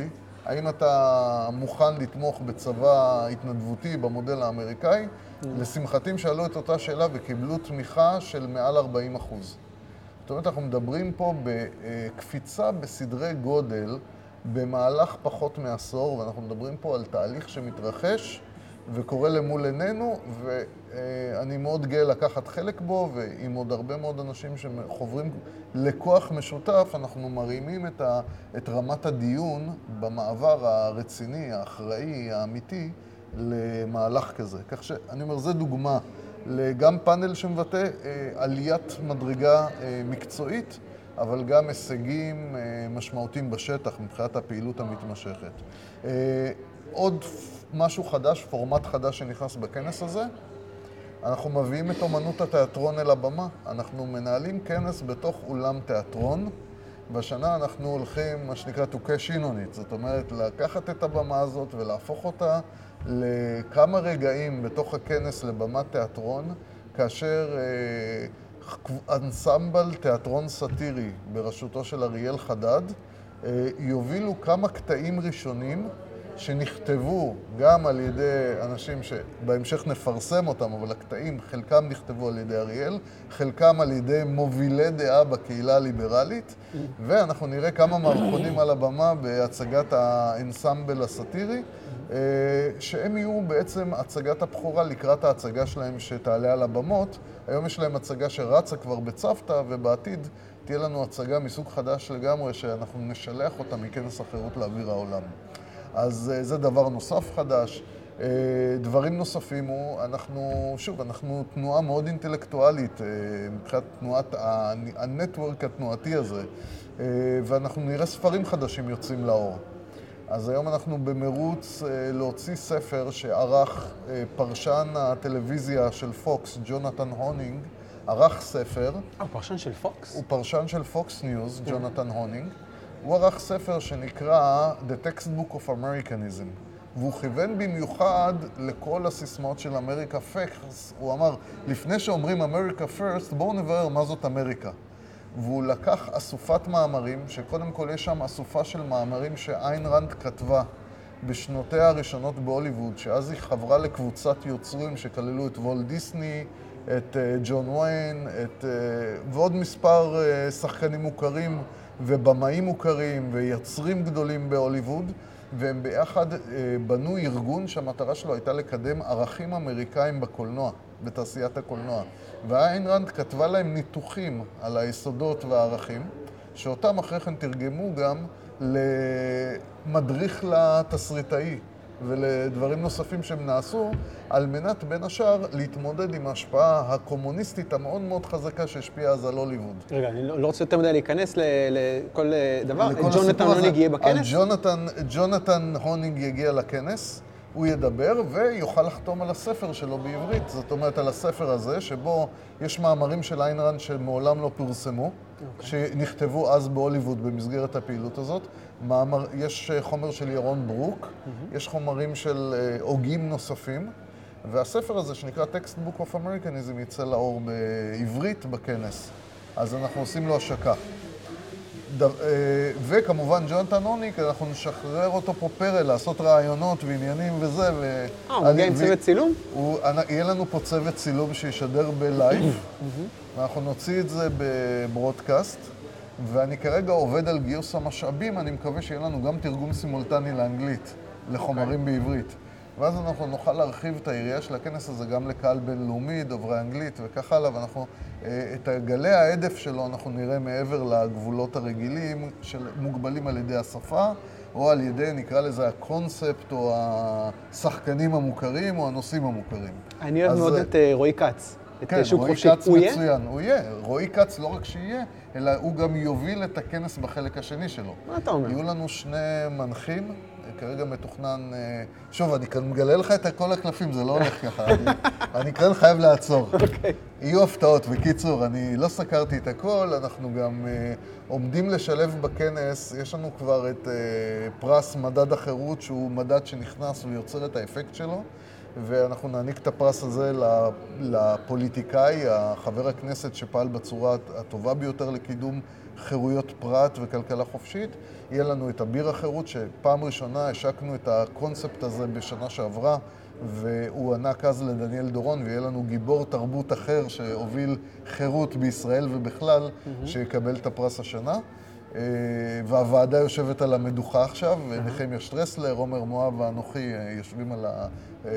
האם אתה מוכן לתמוך בצבא התנדבותי במודל האמריקאי? לשמחתי הם שאלו את אותה שאלה וקיבלו תמיכה של מעל 40 אחוז. זאת אומרת, אנחנו מדברים פה בקפיצה בסדרי גודל במהלך פחות מעשור, ואנחנו מדברים פה על תהליך שמתרחש וקורה למול עינינו, ואני מאוד גאה לקחת חלק בו, ועם עוד הרבה מאוד אנשים שחוברים לכוח משותף, אנחנו מרימים את, ה, את רמת הדיון במעבר הרציני, האחראי, האמיתי, למהלך כזה. כך שאני אומר, זו דוגמה גם פאנל שמבטא אה, עליית מדרגה אה, מקצועית, אבל גם הישגים אה, משמעותיים בשטח מבחינת הפעילות המתמשכת. עוד משהו חדש, פורמט חדש שנכנס בכנס הזה. אנחנו מביאים את אומנות התיאטרון אל הבמה. אנחנו מנהלים כנס בתוך אולם תיאטרון. והשנה אנחנו הולכים, מה שנקרא, on it. זאת אומרת, לקחת את הבמה הזאת ולהפוך אותה לכמה רגעים בתוך הכנס לבמת תיאטרון, כאשר אה, אנסמבל תיאטרון סאטירי בראשותו של אריאל חדד אה, יובילו כמה קטעים ראשונים שנכתבו גם על ידי אנשים שבהמשך נפרסם אותם, אבל הקטעים, חלקם נכתבו על ידי אריאל, חלקם על ידי מובילי דעה בקהילה הליברלית, ואנחנו נראה כמה מערכונים על הבמה בהצגת האנסמבל הסאטירי, אה, שהם יהיו בעצם הצגת הבכורה לקראת ההצגה שלהם שתעלה על הבמות. היום יש להם הצגה שרצה כבר בצוותא, ובעתיד תהיה לנו הצגה מסוג חדש לגמרי, שאנחנו נשלח אותה מכנס החירות לאוויר העולם. אז אה, זה דבר נוסף חדש. אה, דברים נוספים הוא, אנחנו, שוב, אנחנו תנועה מאוד אינטלקטואלית אה, מבחינת תנועת, ה network התנועתי הזה. ואנחנו נראה ספרים חדשים יוצאים לאור. אז היום אנחנו במרוץ להוציא ספר שערך פרשן הטלוויזיה של פוקס, ג'ונתן הונינג, ערך ספר. אה, הוא פרשן של פוקס? הוא פרשן של פוקס ניוז, ג'ונתן הונינג. הוא ערך ספר שנקרא The Textbook of Americanism, והוא כיוון במיוחד לכל הסיסמאות של אמריקה פקס. הוא אמר, לפני שאומרים אמריקה פרסט, בואו נברר מה זאת אמריקה. והוא לקח אסופת מאמרים, שקודם כל יש שם אסופה של מאמרים שאיין רנד כתבה בשנותיה הראשונות בהוליווד, שאז היא חברה לקבוצת יוצרים שכללו את וולט דיסני, את אה, ג'ון ויין, את, אה, ועוד מספר אה, שחקנים מוכרים ובמאים מוכרים ויוצרים גדולים בהוליווד, והם ביחד בנו ארגון שהמטרה שלו הייתה לקדם ערכים אמריקאים בקולנוע, בתעשיית הקולנוע. ואיין רנד כתבה להם ניתוחים על היסודות והערכים, שאותם אחרי כן תרגמו גם למדריך לתסריטאי ולדברים נוספים שהם נעשו, על מנת בין השאר להתמודד עם ההשפעה הקומוניסטית המאוד מאוד חזקה שהשפיעה אז על הוליווד. רגע, אני לא, לא רוצה יותר מדי להיכנס לכל דבר. ג'ונתן הונינג יהיה בכנס? ג'ונתן, ג'ונתן הונינג יגיע לכנס. הוא ידבר ויוכל לחתום על הספר שלו בעברית. זאת אומרת, על הספר הזה, שבו יש מאמרים של איין ראנד שמעולם לא פורסמו, okay. אוקיי. שנכתבו אז בהוליווד במסגרת הפעילות הזאת. מאמר, יש אה, חומר של ירון ברוק, mm-hmm. יש חומרים של אה, הוגים נוספים, והספר הזה, שנקרא Textbook of Americanism, יצא לאור בעברית בכנס. אז אנחנו עושים לו השקה. אה, וכמובן ג'ונתן הונינג, אנחנו נשחרר אותו פה פרל לעשות ראיונות ועניינים וזה. אה, הוא מגיע עם צוות צילום? יהיה לנו פה צוות צילום שישדר בלייב, ואנחנו נוציא את זה ב broadcast, ואני כרגע עובד על גיוס המשאבים, אני מקווה שיהיה לנו גם תרגום סימולטני לאנגלית, לחומרים okay. אוקיי. בעברית. ואז אנחנו נוכל להרחיב את היריעה של הכנס הזה גם לקהל בינלאומי, דוברי אנגלית וכך הלאה, ואנחנו, אה, את גלי ההדף שלו אנחנו נראה מעבר לגבולות הרגילים, שמוגבלים על ידי השפה, או על ידי, נקרא לזה, הקונספט, או השחקנים המוכרים, או הנושאים המוכרים. אני אוהב מאוד את אה, רועי כץ. כן, רועי כץ מצוין, הוא יהיה. רועי כץ לא רק שיהיה, אלא הוא גם יוביל את הכנס בחלק השני שלו. מה אתה אומר? יהיו לנו שני מנחים, כרגע מתוכנן... אה, שוב, אני כאן מגלה לך את כל הקלפים, זה לא הולך ככה. אני, אני כאן חייב לעצור. אוקיי. Okay. יהיו הפתעות. בקיצור, אני לא סקרתי את הכל, אנחנו גם uh, עומדים לשלב בכנס, יש לנו כבר את uh, פרס מדד החירות, שהוא מדד שנכנס ויוצר את האפקט שלו. ואנחנו נעניק את הפרס הזה לפוליטיקאי, חבר הכנסת שפעל בצורה הטובה ביותר לקידום חירויות פרט וכלכלה חופשית. יהיה לנו את אביר החירות, שפעם ראשונה השקנו את הקונספט הזה בשנה שעברה, והוא ענק אז לדניאל דורון, ויהיה לנו גיבור תרבות אחר שהוביל חירות בישראל ובכלל, mm-hmm. שיקבל את הפרס השנה. אה, והוועדה יושבת על המדוכה עכשיו, ונחמיה שטרסלר, עומר מואב ואנוכי אה, יושבים על אה,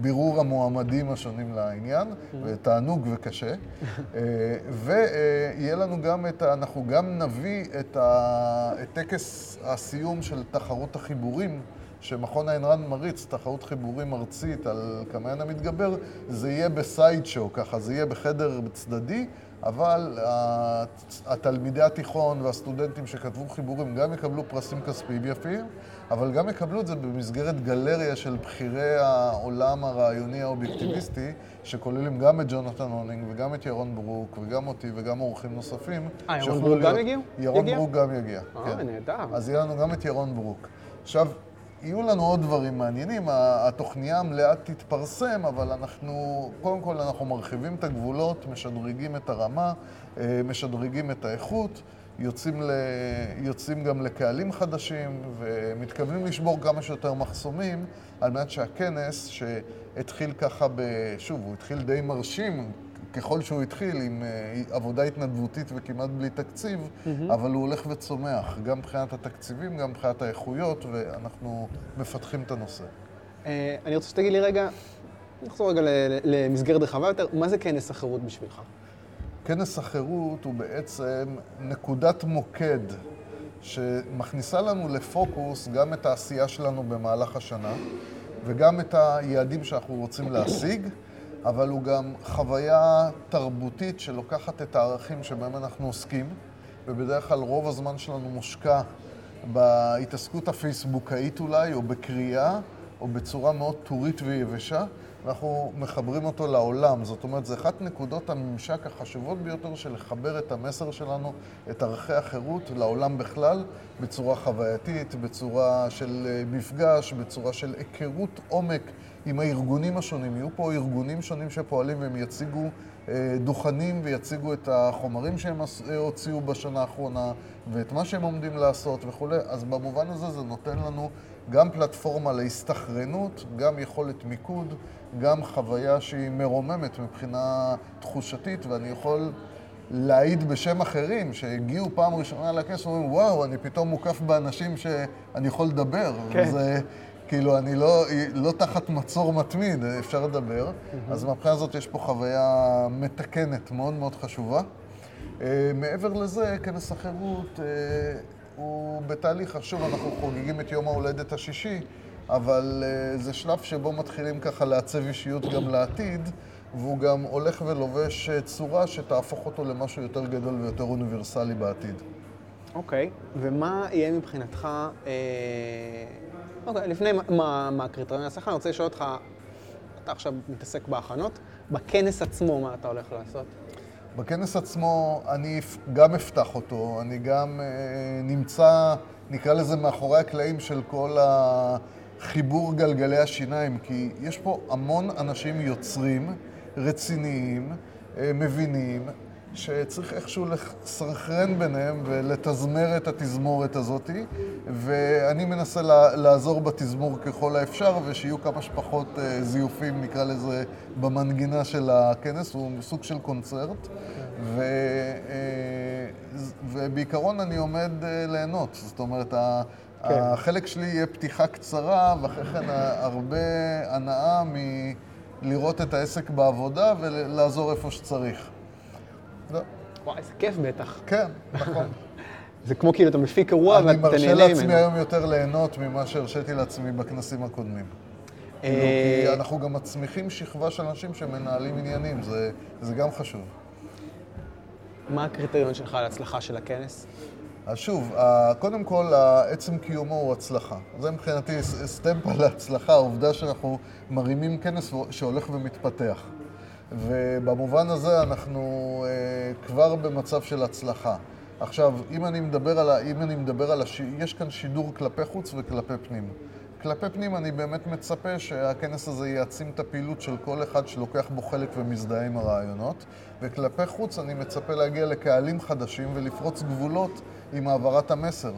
בירור המועמדים השונים לעניין, ותענוג וקשה. ויהיה לנו גם את, אנחנו גם נביא את, ה, את טקס הסיום של תחרות החיבורים. שמכון איין ראנד מריץ, תחרות חיבורים ארצית על כמעיין המתגבר, זה יהיה ב side show, ככה, זה יהיה בחדר צדדי, אבל התלמידי התיכון והסטודנטים שכתבו חיבורים גם יקבלו פרסים כספיים יפים, אבל גם יקבלו את זה במסגרת גלריה של בכירי העולם הרעיוני האובייקטיביסטי, שכוללים גם את ג'ונתן הונינג וגם את ירון ברוק וגם אותי וגם אורחים נוספים. אה, ירון ברוק גם יגיעו? ירון ברוק גם יגיע, אה, כן. נהדר. אז יהיה לנו גם את ירון ברוק. עכשיו, יהיו לנו עוד דברים מעניינים, התוכניה המלאה תתפרסם, אבל אנחנו, קודם כל אנחנו מרחיבים את הגבולות, משדרגים את הרמה, אה, משדרגים את האיכות, יוצאים, ל... יוצאים גם לקהלים חדשים ומתכוונים לשבור כמה שיותר מחסומים על מנת שהכנס, שהתחיל ככה, ב... שוב, הוא התחיל די מרשים, ככל שהוא התחיל עם uh, עבודה התנדבותית וכמעט בלי תקציב, mm-hmm. אבל הוא הולך וצומח, גם מבחינת התקציבים, גם מבחינת האיכויות, ואנחנו מפתחים את הנושא. Uh, אני רוצה שתגיד לי רגע, נחזור רגע למסגרת רחבה יותר, מה זה כנס החירות בשבילך? כנס החירות הוא בעצם נקודת מוקד שמכניסה לנו לפוקוס גם את העשייה שלנו במהלך השנה וגם את היעדים שאנחנו רוצים להשיג. אבל הוא גם חוויה תרבותית שלוקחת את הערכים שבהם אנחנו עוסקים ובדרך כלל רוב הזמן שלנו מושקע בהתעסקות הפייסבוקאית אולי, או בקריאה, או בצורה מאוד טורית ויבשה. אנחנו מחברים אותו לעולם. זאת אומרת, זו אחת נקודות הממשק החשובות ביותר של לחבר את המסר שלנו, את ערכי החירות, לעולם בכלל, בצורה חווייתית, בצורה של אה, מפגש, בצורה של היכרות עומק עם הארגונים השונים. יהיו פה ארגונים שונים שפועלים והם יציגו אה, דוכנים ויציגו את החומרים שהם אה, הוציאו בשנה האחרונה ואת מה שהם עומדים לעשות וכולי. אז במובן הזה זה נותן לנו גם פלטפורמה להסתכרנות, גם יכולת מיקוד, גם חוויה שהיא מרוממת מבחינה תחושתית, ואני יכול להעיד בשם אחרים שהגיעו פעם ראשונה לכס ואומרים, וואו, אני פתאום מוקף באנשים שאני יכול לדבר. כן. וזה, כאילו, אני לא, לא תחת מצור מתמיד, אפשר לדבר. Mm-hmm. אז מהבחינה הזאת יש פה חוויה מתקנת מאוד מאוד חשובה. Uh, מעבר לזה, כנס החירות uh, הוא בתהליך, שוב, אנחנו חוגגים את יום ההולדת השישי, אבל uh, זה שלב שבו מתחילים ככה לעצב אישיות גם לעתיד, והוא גם הולך ולובש צורה שתהפוך אותו למשהו יותר גדול ויותר אוניברסלי בעתיד. אוקיי, okay. ומה יהיה מבחינתך... אה... אוקיי, לפני מה, מה הקריטריון להצלחה, אני רוצה לשאול אותך, אתה עכשיו מתעסק בהכנות, בכנס עצמו, מה אתה הולך לעשות? בכנס עצמו אני גם אפתח אותו, אני גם אה, נמצא, נקרא לזה מאחורי הקלעים של כל החיבור גלגלי השיניים, כי יש פה המון אנשים יוצרים, רציניים, אה, מבינים, שצריך איכשהו לסרחרן ביניהם ולתזמר את התזמורת הזאת, ואני מנסה לעזור בתזמור ככל האפשר, ושיהיו כמה שפחות אה, זיופים, נקרא לזה, במנגינה של הכנס, הוא סוג של קונצרט, ו, אה, ובעיקרון אני עומד אה, ליהנות, זאת אומרת, כן. החלק שלי יהיה פתיחה קצרה, ואחרי כן הרבה הנאה מלראות את העסק בעבודה ולעזור איפה שצריך. לא. וואי, איזה כיף בטח. כן, נכון. זה כמו כאילו אתה מפיק אירוע ואתה נהנה ממנו. אני מרשה לעצמי היום יותר ליהנות ממה שהרשיתי לעצמי בכנסים הקודמים. כאילו, כי אה, אנחנו גם מצמיחים שכבה של אנשים שמנהלים עניינים, זה, זה גם חשוב. מה הקריטריון שלך להצלחה של הכנס? אז שוב, קודם כל, עצם קיומו הוא הצלחה. זה מבחינתי סטמפה להצלחה, העובדה שאנחנו מרימים כנס שהולך ומתפתח. ובמובן הזה אנחנו uh, כבר במצב של הצלחה. עכשיו, אם אני מדבר על, ה... אם אני מדבר על הש... יש כאן שידור כלפי חוץ וכלפי פנים. כלפי פנים אני באמת מצפה שהכנס הזה יעצים את הפעילות של כל אחד שלוקח בו חלק ומזדהה עם הרעיונות, וכלפי חוץ אני מצפה להגיע לקהלים חדשים ולפרוץ גבולות עם העברת המסר.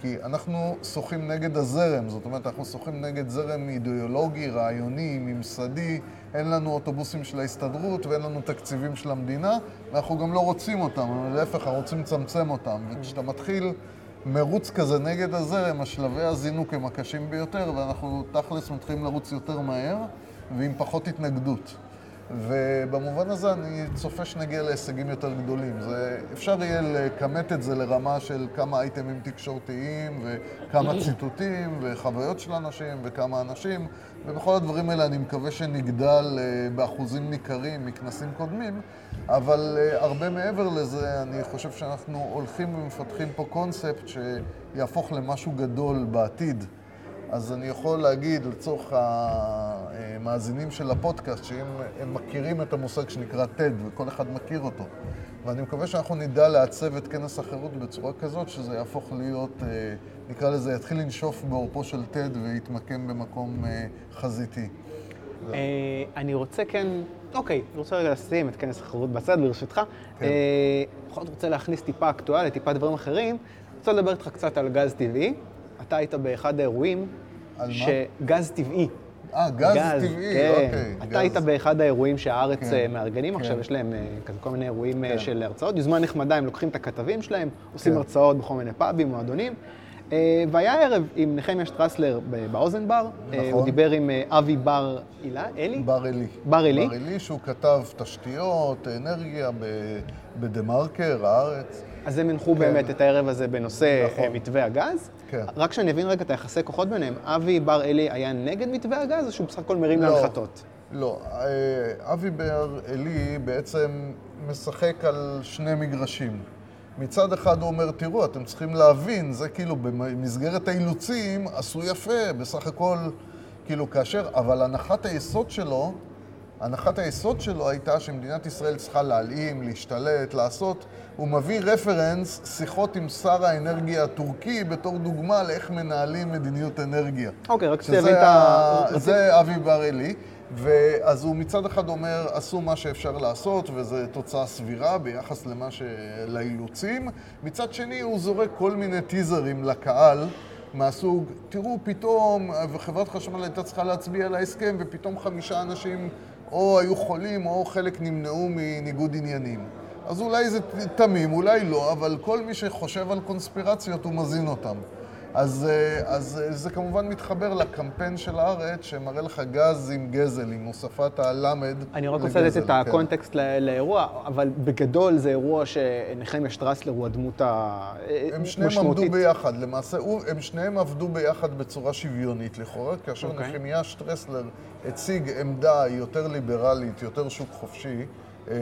כי אנחנו שוחים נגד הזרם, זאת אומרת, אנחנו שוחים נגד זרם אידיאולוגי, רעיוני, ממסדי, אין לנו אוטובוסים של ההסתדרות ואין לנו תקציבים של המדינה, ואנחנו גם לא רוצים אותם, להפך, אנחנו רוצים לצמצם אותם. וכשאתה מתחיל מרוץ כזה נגד הזרם, השלבי הזינוק הם הקשים ביותר, ואנחנו תכלס מתחילים לרוץ יותר מהר ועם פחות התנגדות. ובמובן הזה אני צופה שנגיע להישגים יותר גדולים. זה, אפשר יהיה לכמת את זה לרמה של כמה אייטמים תקשורתיים וכמה ציטוטים וחוויות של אנשים וכמה אנשים, ובכל הדברים האלה אני מקווה שנגדל אה, באחוזים ניכרים מכנסים קודמים, אבל אה, הרבה מעבר לזה, אני חושב שאנחנו הולכים ומפתחים פה קונספט שיהפוך למשהו גדול בעתיד. אז אני יכול להגיד לצורך המאזינים של הפודקאסט, שאם הם מכירים את המושג שנקרא TED, וכל אחד מכיר אותו, ואני מקווה שאנחנו נדע לעצב את כנס החירות בצורה כזאת, שזה יהפוך להיות, אה, נקרא לזה, יתחיל לנשוף בעורפו של TED ויתמקם במקום אה, חזיתי. אה, אני רוצה כן, אוקיי, אני רוצה רגע לשים את כנס החירות בצד, ברשותך. כן. בכל זאת רוצה להכניס טיפה אקטואליה, טיפה דברים אחרים. אני רוצה לדבר איתך קצת על גז טבעי. אתה היית באחד האירועים, שגז טבעי. אה, גז, גז טבעי, כן. אוקיי. אתה גז. היית באחד האירועים שהארץ כן, אה, מארגנים, כן. עכשיו יש להם אה, כזה כל מיני אירועים אה, כן. של הרצאות. יוזמה נחמדה, הם לוקחים את הכתבים שלהם, עושים כן. הרצאות בכל מיני פאבים, מועדונים. והיה ערב עם נחמיה שטרסלר באוזן בר, נכון. הוא דיבר עם אבי בר אילה, אלי? בר אלי. בר אלי. בר אלי, שהוא כתב תשתיות, אנרגיה בדה מרקר, הארץ. אז הם הנחו כן. באמת את הערב הזה בנושא נכון. מתווה הגז. כן. רק שאני אבין רגע את היחסי כוחות ביניהם, אבי בר אלי היה נגד מתווה הגז, או שהוא בסך הכל מרים לא, להנחתות? לא, אבי בר אלי בעצם משחק על שני מגרשים. מצד אחד הוא אומר, תראו, אתם צריכים להבין, זה כאילו במסגרת האילוצים עשו יפה, בסך הכל, כאילו כאשר, אבל הנחת היסוד שלו, הנחת היסוד שלו הייתה שמדינת ישראל צריכה להלאים, להשתלט, לעשות, הוא מביא רפרנס, שיחות עם שר האנרגיה הטורקי בתור דוגמה לאיך מנהלים מדיניות אנרגיה. אוקיי, רק שתבין את ה... זה אבי בר-אלי. ואז הוא מצד אחד אומר, עשו מה שאפשר לעשות, וזו תוצאה סבירה ביחס למה ש... לאילוצים. מצד שני, הוא זורק כל מיני טיזרים לקהל. מהסוג, תראו, פתאום, וחברת חשמל הייתה צריכה להצביע על ההסכם, ופתאום חמישה אנשים או היו חולים, או חלק נמנעו מניגוד עניינים. אז אולי זה תמים, אולי לא, אבל כל מי שחושב על קונספירציות, הוא מזין אותם. אז, אה, אז אה, זה כמובן מתחבר לקמפיין של הארץ, שמראה לך גז עם גזל, עם הוספת הלמד אני רק רוצה לתת את כן. הקונטקסט לא- לאירוע, אבל בגדול זה אירוע שנחמיה שטרסלר הוא הדמות הם שניהם המשמעותית. עמדו ביחד, למעשה, הוא- הם שניהם עבדו ביחד בצורה שוויונית לכאורה, כאשר אוקיי. נחמיה שטרסלר הציג עמדה יותר ליברלית, יותר שוק חופשי. אה,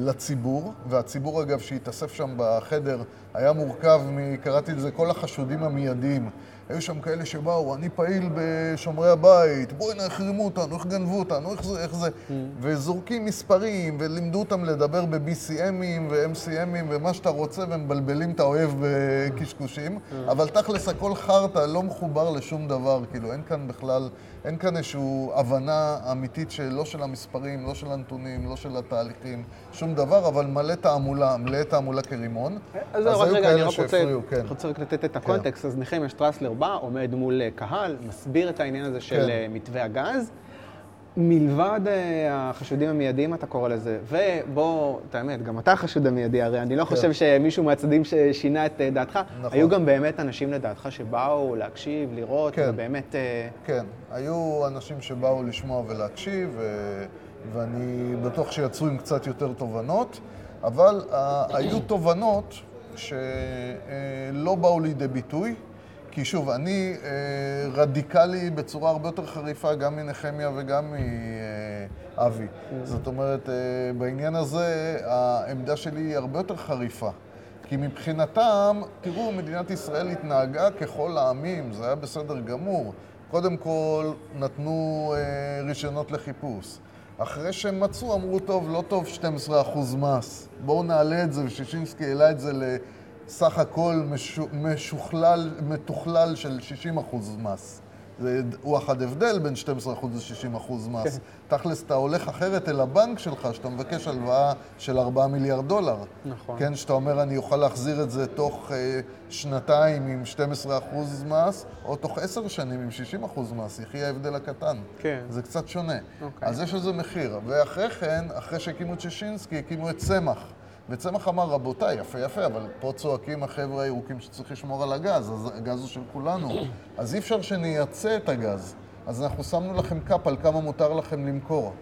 לציבור, והציבור אגב שהתאסף שם בחדר היה מורכב מ... קראתי לזה כל החשודים המיידיים. היו שם כאלה שבאו, אני פעיל בשומרי הבית, בואי הנה החרימו אותנו, איך גנבו אותנו, איך זה, איך זה, וזורקים מספרים, ולימדו אותם לדבר ב-BCMים ו-MCMים ומה שאתה רוצה, ומבלבלים את האויב בקשקושים, אבל תכלס הכל חרטא, לא מחובר לשום דבר, כאילו אין כאן בכלל, אין כאן איזושהי הבנה אמיתית של, לא של המספרים, לא של הנתונים, לא של התהליכים, שום דבר, אבל מלא תעמולה, מלא תעמולה כרימון. אז זהו, רק היו רגע, אני כאלה שהפריעו, כן. רוצה רק לתת את הקונטקסט. אז נחמיה שטרסלר בא, עומד מול אה, קהל, מסביר את העניין הזה של כן. אה, מתווה הגז. מלבד אה, החשודים המיידיים, אתה קורא לזה, ובוא, את האמת, גם אתה חשוד המיידי, הרי אני לא חושב שמישהו מהצדדים ששינה את אה, דעתך. כן. נכון. היו גם באמת אנשים לדעתך שבאו להקשיב, לראות, כן. ובאמת... אה, כן, היו אנשים שבאו לשמוע ולהקשיב, ו... ואני בטוח שיצאו עם קצת יותר תובנות, אבל היו תובנות שלא באו לידי ביטוי, כי שוב, אני uh, רדיקלי בצורה הרבה יותר חריפה גם מנחמיה וגם מאבי. זאת אומרת, uh, בעניין הזה העמדה שלי היא הרבה יותר חריפה. כי מבחינתם, תראו, מדינת ישראל התנהגה ככל העמים, זה היה בסדר גמור. קודם כל, נתנו אה, רישיונות לחיפוש. אחרי שהם מצאו, אמרו, טוב, לא טוב 12% מס. בואו נעלה את זה, ושישינסקי העלה את זה לסך הכל משו, משוכלל, מתוכלל של 60% מס. זה וואחד הבדל בין 12% ל-60% מס. תכלס, אתה הולך אחרת אל הבנק שלך, שאתה מבקש הלוואה של 4 מיליארד דולר. נכון. כן, שאתה אומר, אני אוכל להחזיר את זה תוך אה, שנתיים עם 12% מס, או תוך עשר שנים עם 60% מס, יחי ההבדל הקטן. כן. זה קצת שונה. אוקיי. אז יש לזה מחיר. ואחרי כן, אחרי שהקימו את שישינסקי, הקימו את צמח. וצמח אמר, רבותיי, יפה יפה, אבל פה צועקים החבר'ה הירוקים שצריך לשמור על הגז, אז הגז הוא של כולנו. אז אי אפשר שנייצא את הגז. אז אנחנו שמנו לכם cap על כמה מותר לכם למכור.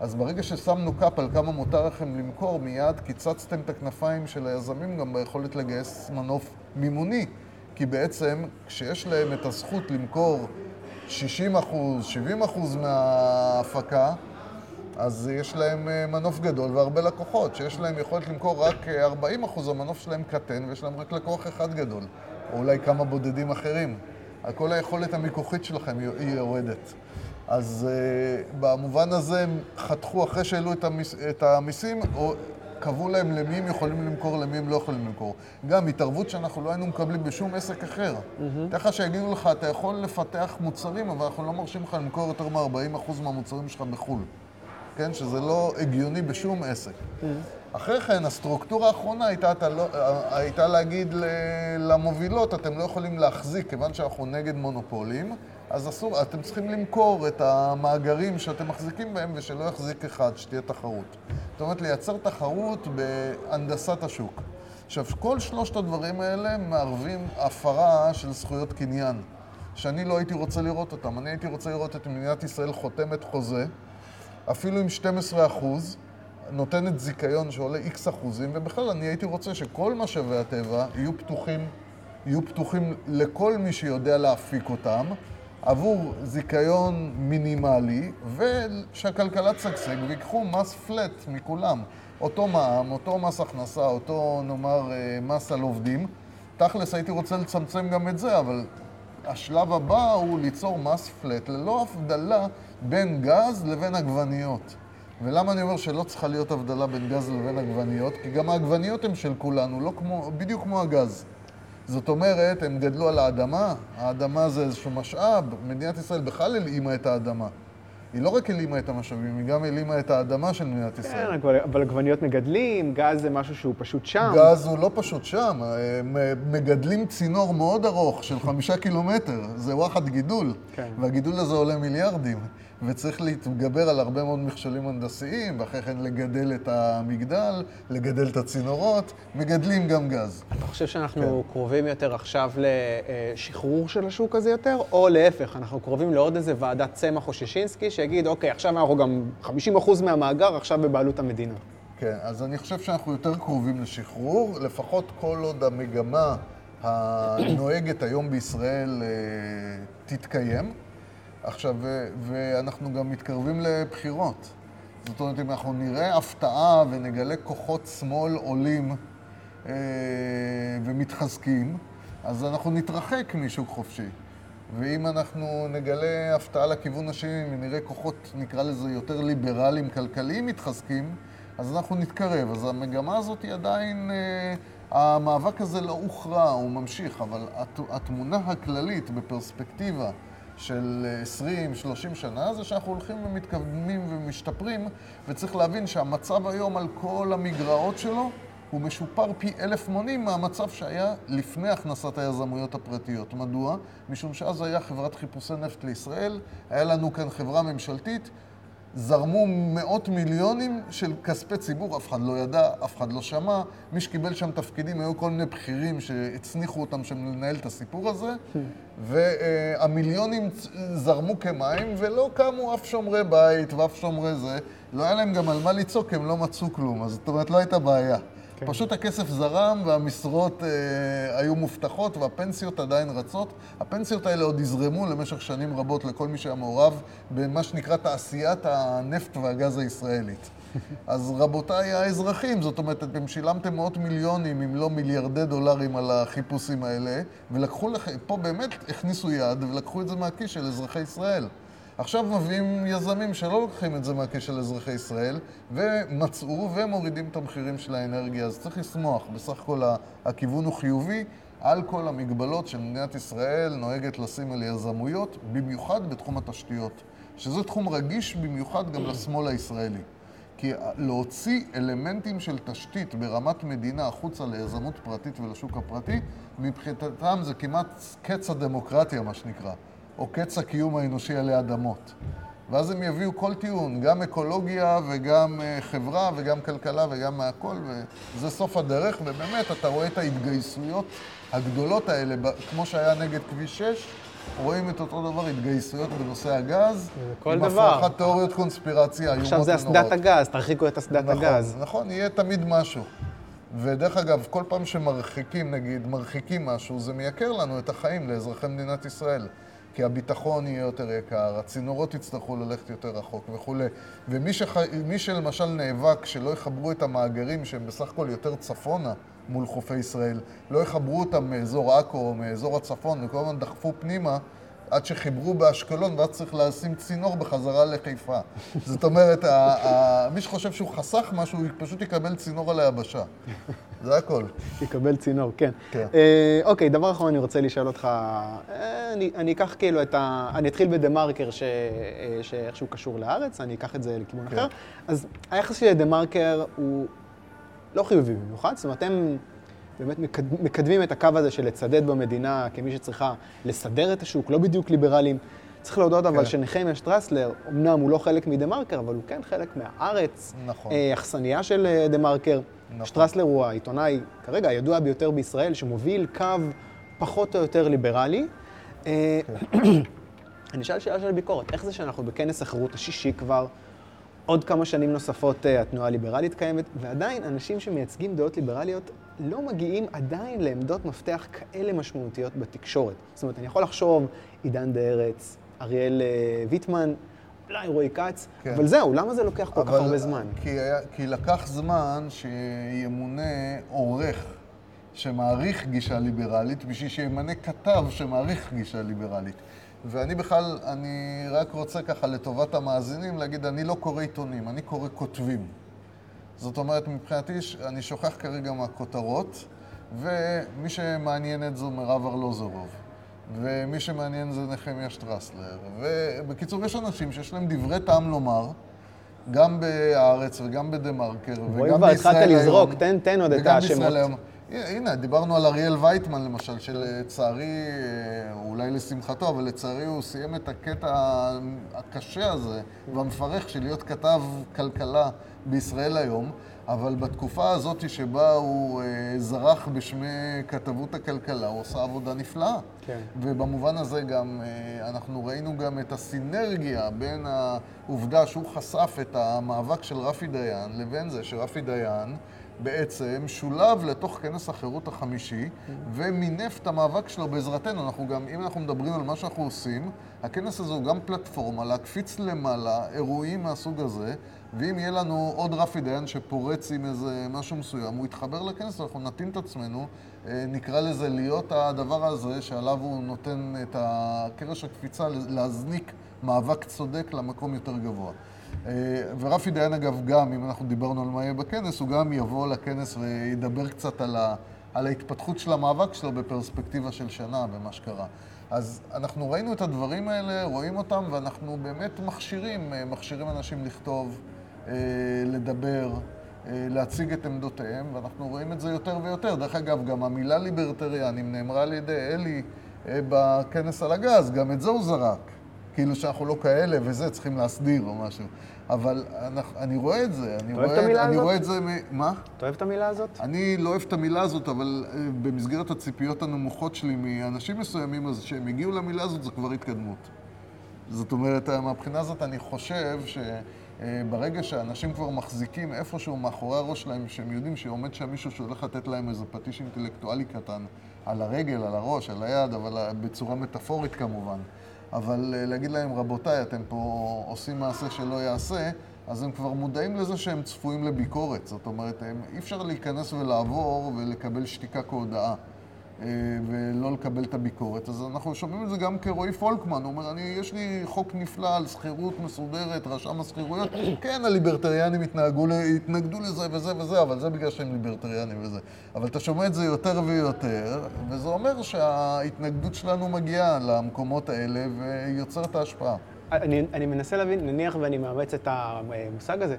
אז ברגע ששמנו cap על כמה מותר לכם למכור, מיד קיצצתם את הכנפיים של היזמים גם ביכולת לגייס מנוף מימוני. כי בעצם, כשיש להם את הזכות למכור 60 אחוז, 70 אחוז מההפקה, אז יש להם אה, מנוף גדול והרבה לקוחות. שיש להם יכולת למכור רק אה, 40 אחוז, המנוף שלהם קטן ויש להם רק לקוח אחד גדול. או אולי כמה בודדים אחרים. כל היכולת המיקוחית שלכם היא יורדת. אז uh, במובן הזה הם חתכו אחרי שהעלו את, המיס, את המיסים, או קבעו להם למי הם יכולים למכור, למי הם לא יכולים למכור. גם התערבות שאנחנו לא היינו מקבלים בשום עסק אחר. תאר לך שיגידו לך, אתה יכול לפתח מוצרים, אבל אנחנו לא מרשים לך למכור יותר מ-40% מהמוצרים שלך בחו"ל. כן? שזה לא הגיוני בשום עסק. אחרי כן, הסטרוקטורה האחרונה הייתה, לא, הייתה להגיד למובילות, אתם לא יכולים להחזיק, כיוון שאנחנו נגד מונופולים, אז אסור, אתם צריכים למכור את המאגרים שאתם מחזיקים בהם ושלא יחזיק אחד, שתהיה תחרות. זאת אומרת, לייצר תחרות בהנדסת השוק. עכשיו, כל שלושת הדברים האלה מערבים הפרה של זכויות קניין, שאני לא הייתי רוצה לראות אותם. אני הייתי רוצה לראות את מדינת ישראל חותמת חוזה, אפילו עם 12 אחוז, נותנת זיכיון שעולה איקס אחוזים, ובכלל אני הייתי רוצה שכל משאבי הטבע יהיו פתוחים, יהיו פתוחים לכל מי שיודע להפיק אותם, עבור זיכיון מינימלי, ושהכלכלה תשגשג ויקחו מס פלט מכולם. אותו מע"מ, אותו מס הכנסה, אותו נאמר אה, מס על עובדים. תכלס הייתי רוצה לצמצם גם את זה, אבל השלב הבא הוא ליצור מס פלט ללא הבדלה בין גז לבין עגבניות. ולמה אני אומר שלא צריכה להיות הבדלה בין גז לבין עגבניות? כי גם העגבניות הן של כולנו, לא כמו, בדיוק כמו הגז. זאת אומרת, הם גדלו על האדמה, האדמה זה איזשהו משאב, מדינת ישראל בכלל הלאימה את האדמה. היא לא רק הלאימה את המשאבים, היא גם הלאימה את האדמה של מדינת ישראל. כן, אבל- עגבניות מגדלים, גז זה משהו שהוא פשוט שם. גז הוא לא פשוט שם, הם מגדלים צינור מאוד ארוך של חמישה קילומטר, זה וואחד גידול, כן. והגידול הזה עולה מיליארדים, וצריך להתגבר על הרבה מאוד מכשולים הנדסיים, ואחרי כן לגדל את המגדל, לגדל את הצינורות, מגדלים גם גז. אתה חושב שאנחנו כן. קרובים יותר עכשיו לשחרור של השוק הזה יותר, או להפך, אנחנו קרובים לעוד איזה ועדת צמח או שישינסקי שיגיד, אוקיי, עכשיו אנחנו גם 50% מהמאגר עכשיו בבעלות המדינה. כן, אז אני חושב שאנחנו יותר קרובים לשחרור, לפחות כל עוד המגמה הנוהגת היום בישראל אה, תתקיים. עכשיו, ואנחנו גם מתקרבים לבחירות. זאת אומרת, אם אנחנו נראה הפתעה ונגלה כוחות שמאל עולים אה, ומתחזקים, אז אנחנו נתרחק משוק חופשי. ואם אנחנו נגלה הפתעה לכיוון השני ונראה כוחות, נקרא לזה, יותר ליברליים, כלכליים מתחזקים, אז אנחנו נתקרב. אז המגמה הזאת היא עדיין, אה, המאבק הזה לא הוכרע, הוא ממשיך, אבל הת, התמונה הכללית בפרספקטיבה של 20-30 שנה זה שאנחנו הולכים ומתקדמים ומשתפרים, וצריך להבין שהמצב היום על כל המגרעות שלו הוא משופר פי אלף מונים מהמצב שהיה לפני הכנסת היזמויות הפרטיות. מדוע? משום שאז היה חברת חיפושי נפט לישראל, היה לנו כאן חברה ממשלתית, זרמו מאות מיליונים של כספי ציבור, אף אחד לא ידע, אף אחד לא שמע. מי שקיבל שם תפקידים היו כל מיני בכירים שהצניחו אותם שם לנהל את הסיפור הזה, והמיליונים זרמו כמים, ולא קמו אף שומרי בית ואף שומרי זה. לא היה להם גם על מה לצעוק, הם לא מצאו כלום, אז זאת אומרת, לא הייתה בעיה. כן. פשוט הכסף זרם והמשרות אה, היו מובטחות והפנסיות עדיין רצות. הפנסיות האלה עוד יזרמו למשך שנים רבות לכל מי שהיה מעורב במה שנקרא תעשיית הנפט והגז הישראלית. אז רבותיי האזרחים, זאת אומרת, אתם שילמתם מאות מיליונים, אם לא מיליארדי דולרים על החיפושים האלה, ולקחו לכם, פה באמת הכניסו יד ולקחו את זה מהכיס של אזרחי ישראל. עכשיו מביאים יזמים שלא לוקחים את זה מהכיס של אזרחי ישראל, ומצאו ומורידים את המחירים של האנרגיה. אז צריך לשמוח. בסך הכל הכיוון הוא חיובי על כל המגבלות שמדינת ישראל נוהגת לשים על יזמויות, במיוחד בתחום התשתיות, שזה תחום רגיש במיוחד גם לשמאל הישראלי. כי להוציא אלמנטים של תשתית ברמת מדינה החוצה ליזמות פרטית ולשוק הפרטי, מבחינתם זה כמעט קץ הדמוקרטיה, מה שנקרא. או קץ הקיום האנושי עלי אדמות. ואז הם יביאו כל טיעון, גם אקולוגיה וגם uh, חברה וגם כלכלה וגם מהכל, וזה סוף הדרך, ובאמת אתה רואה את ההתגייסויות הגדולות האלה, כמו שהיה נגד כביש 6, רואים את אותו דבר, התגייסויות בנושא הגז, כל עם דבר. הפרחת תיאוריות קונספירציה איומות עכשיו זה ונוראות. אסדת הגז, תרחיקו את אסדת נכון, הגז. נכון, יהיה תמיד משהו. ודרך אגב, כל פעם שמרחיקים, נגיד, מרחיקים משהו, זה מייקר לנו את החיים לאזרחי מדינת ישראל. כי הביטחון יהיה יותר יקר, הצינורות יצטרכו ללכת יותר רחוק וכולי. ומי שח... שלמשל נאבק שלא יחברו את המאגרים שהם בסך הכל יותר צפונה מול חופי ישראל, לא יחברו אותם מאזור עכו או מאזור הצפון, וכל הזמן דחפו פנימה עד שחיברו באשקלון, ואז צריך לשים צינור בחזרה לחיפה. זאת אומרת, ה- ה- מי שחושב שהוא חסך משהו, הוא פשוט יקבל צינור על היבשה. זה הכל. יקבל צינור, כן. כן. אה, אוקיי, דבר אחרון אני רוצה לשאול אותך, אה, אני, אני אקח כאילו את ה... אני אתחיל בדה-מרקר ש, אה, שאיכשהו קשור לארץ, אני אקח את זה לכיוון כן. אחר. אז היחס שלי לדה-מרקר הוא לא חיובי במיוחד, זאת אומרת, הם באמת מקד, מקדמים את הקו הזה של לצדד במדינה כמי שצריכה לסדר את השוק, לא בדיוק ליברלים. צריך להודות אבל כן. שנחמיה שטרסלר, אמנם הוא לא חלק מדה-מרקר, אבל הוא כן חלק מהארץ, נכון. אה, אכסניה של דה-מרקר. נכון. שטרסלר הוא העיתונאי, כרגע הידוע ביותר בישראל, שמוביל קו פחות או יותר ליברלי. אה, אני אשאל שאלה של ביקורת, איך זה שאנחנו בכנס החירות השישי כבר, עוד כמה שנים נוספות אה, התנועה הליברלית קיימת, ועדיין אנשים שמייצגים דעות ליברליות לא מגיעים עדיין לעמדות מפתח כאלה משמעותיות בתקשורת. זאת אומרת, אני יכול לחשוב, עידן דה ארץ, אריאל אה, ויטמן, אולי רועי כץ, כן. אבל זהו, למה זה לוקח כל כך הרבה זמן? כי, היה, כי לקח זמן שימונה עורך שמעריך גישה ליברלית, בשביל שימנה כתב שמעריך גישה ליברלית. ואני בכלל, אני רק רוצה ככה לטובת המאזינים להגיד, אני לא קורא עיתונים, אני קורא כותבים. זאת אומרת, מבחינתי, אני שוכח כרגע מהכותרות, ומי שמעניין את זו מירב ארלוזורוב, ומי שמעניין זה נחמיה שטרסלר. ובקיצור, יש אנשים שיש להם דברי טעם לומר, גם בהארץ וגם בדה-מרקר, רועי, וגם כבר בישראל התחלת היום. לזרוק, תן- תן עוד את השמות. הנה, דיברנו על אריאל וייטמן למשל, שלצערי, אה, אולי לשמחתו, אבל לצערי הוא סיים את הקטע הקשה הזה והמפרך של להיות כתב כלכלה בישראל היום, אבל בתקופה הזאת שבה הוא אה, זרח בשמי כתבות הכלכלה, הוא עושה עבודה נפלאה. כן. ובמובן הזה גם, אה, אנחנו ראינו גם את הסינרגיה בין העובדה שהוא חשף את המאבק של רפי דיין לבין זה שרפי דיין בעצם שולב לתוך כנס החירות החמישי ומינף את המאבק שלו בעזרתנו. אנחנו גם, אם אנחנו מדברים על מה שאנחנו עושים, הכנס הזה הוא גם פלטפורמה להקפיץ למעלה אירועים מהסוג הזה, ואם יהיה לנו עוד רפי דיין שפורץ עם איזה משהו מסוים, הוא יתחבר לכנס, אנחנו נתאים את עצמנו, אה, נקרא לזה להיות הדבר הזה שעליו הוא נותן את הקרש הקפיצה, להזניק מאבק צודק למקום יותר גבוה. אה, ורפי דיין אגב גם, אם אנחנו דיברנו על מה יהיה בכנס, הוא גם יבוא לכנס וידבר קצת על, ה, על ההתפתחות של המאבק שלו בפרספקטיבה של שנה במה שקרה. אז אנחנו ראינו את הדברים האלה, רואים אותם, ואנחנו באמת מכשירים, אה, מכשירים אנשים לכתוב, לדבר, אה, להציג את עמדותיהם, ואנחנו רואים את זה יותר ויותר. דרך אגב, גם המילה ליברטריאנים נאמרה על ידי אלי אה, בכנס על הגז, גם את זה הוא זרק. כאילו שאנחנו לא כאלה וזה, צריכים להסדיר או משהו. אבל אנחנו, אני רואה את זה, אני רואה, את אני הזאת? רואה את זה, מ- מה? אתה אוהב את המילה הזאת? אני לא אוהב את המילה הזאת, אבל אה, במסגרת הציפיות הנמוכות שלי מאנשים מסוימים, אז כשהם הגיעו למילה הזאת, זו כבר התקדמות. זאת אומרת, אה, מהבחינה הזאת אני חושב שברגע שאנשים כבר מחזיקים איפשהו מאחורי הראש שלהם, שהם יודעים שעומד שם מישהו שהולך לתת להם איזה פטיש אינטלקטואלי קטן, על הרגל, על הראש, על היד, אבל אה, בצורה מטאפורית כמובן. אבל אה, להגיד להם, רבותיי, אתם פה עושים מעשה שלא ייעשה, אז הם כבר מודעים לזה שהם צפויים לביקורת. זאת אומרת, הם, אי אפשר להיכנס ולעבור ולקבל שתיקה כהודאה. אה, ולא לקבל את הביקורת. אז אנחנו שומעים את זה גם כרועי פולקמן, הוא אומר, אני, יש לי חוק נפלא על שכירות מסודרת, רשם השכירויות. כן, הליברטריאנים התנהגו, התנגדו לזה וזה וזה, אבל זה בגלל שהם ליברטריאנים וזה. אבל אתה שומע את זה יותר ויותר, וזה אומר שההתנגדות שלנו מגיעה למקומות האלה ויוצרת ההשפעה. אני, אני מנסה להבין, נניח ואני מאמץ את המושג הזה,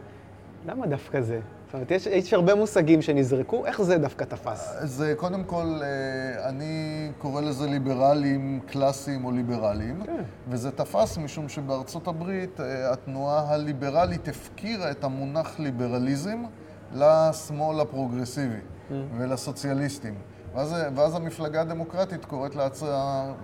למה דווקא זה? זאת אומרת, יש, יש הרבה מושגים שנזרקו, איך זה דווקא תפס? זה קודם כל, אה, אני קורא לזה ליברלים קלאסיים או ליברלים, כן. וזה תפס משום שבארצות הברית אה, התנועה הליברלית הפקירה את המונח ליברליזם לשמאל הפרוגרסיבי ולסוציאליסטים. ואז, ואז המפלגה הדמוקרטית קוראת לעצמה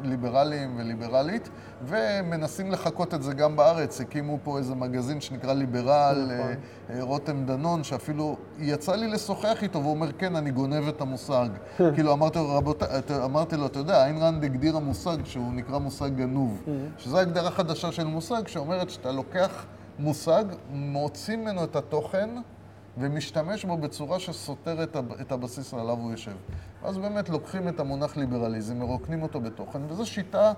ליברלים וליברלית, ומנסים לחקות את זה גם בארץ. הקימו פה איזה מגזין שנקרא ליברל, אה, אה, רותם דנון, שאפילו יצא לי לשוחח איתו, והוא אומר, כן, אני גונב את המושג. כאילו, אמרתי לו, אתה- אמרתי לו, אתה יודע, איין רנד הגדירה מושג שהוא נקרא מושג גנוב, שזו הגדרה חדשה של מושג, שאומרת שאתה לוקח מושג, מוציא ממנו את התוכן, ומשתמש בו בצורה שסותרת את הבסיס עליו הוא יושב. אז באמת לוקחים את המונח ליברליזם, מרוקנים אותו בתוכן, וזו שיטת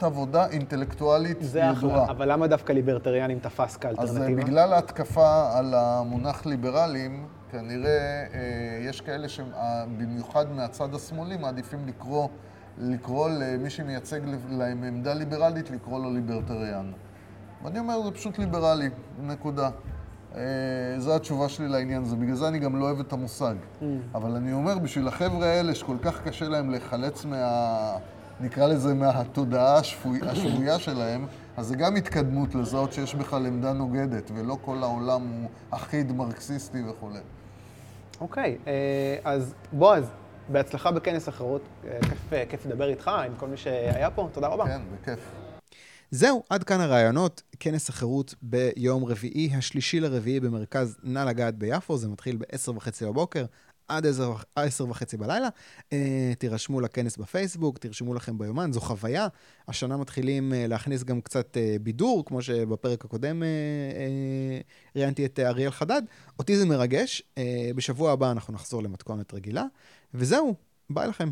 עבודה אינטלקטואלית זה ידועה. אחלה, אבל למה דווקא ליברטריאנים תפס אז אה, כאלטרנטיבה? בגלל ההתקפה על המונח ליברלים, כנראה אה, יש כאלה שבמיוחד מהצד השמאלי מעדיפים לקרוא, לקרוא למי שמייצג להם עמדה ליברלית, לקרוא לו ליברטריאן. ואני אומר, זה פשוט ליברלי, נקודה. אה, זו התשובה שלי לעניין הזה. בגלל זה אני גם לא אוהב את המושג. אבל אני אומר, בשביל החבר'ה האלה שכל כך קשה להם להיחלץ מה... נקרא לזה מהתודעה השפוי, השפויה שלהם, אז זה גם התקדמות לזהות שיש בכלל עמדה נוגדת, ולא כל העולם הוא אחיד, מרקסיסטי וכולי. אוקיי, אה, אז בועז, בהצלחה בכנס החירות. אה, כיף, כיף לדבר איתך, עם כל מי שהיה פה, תודה רבה. כן, בכיף. זהו, עד כאן הרעיונות. כנס החירות ביום רביעי, השלישי לרביעי במרכז נא לגעת ביפו, זה מתחיל ב-10 וחצי בבוקר, עד עשר, וחצי בלילה. אה, תירשמו לכנס בפייסבוק, תרשמו לכם ביומן, זו חוויה. השנה מתחילים אה, להכניס גם קצת אה, בידור, כמו שבפרק הקודם אה, אה, ראיינתי את אריאל חדד. אותי זה מרגש. אה, בשבוע הבא אנחנו נחזור למתכונת רגילה. וזהו, ביי לכם.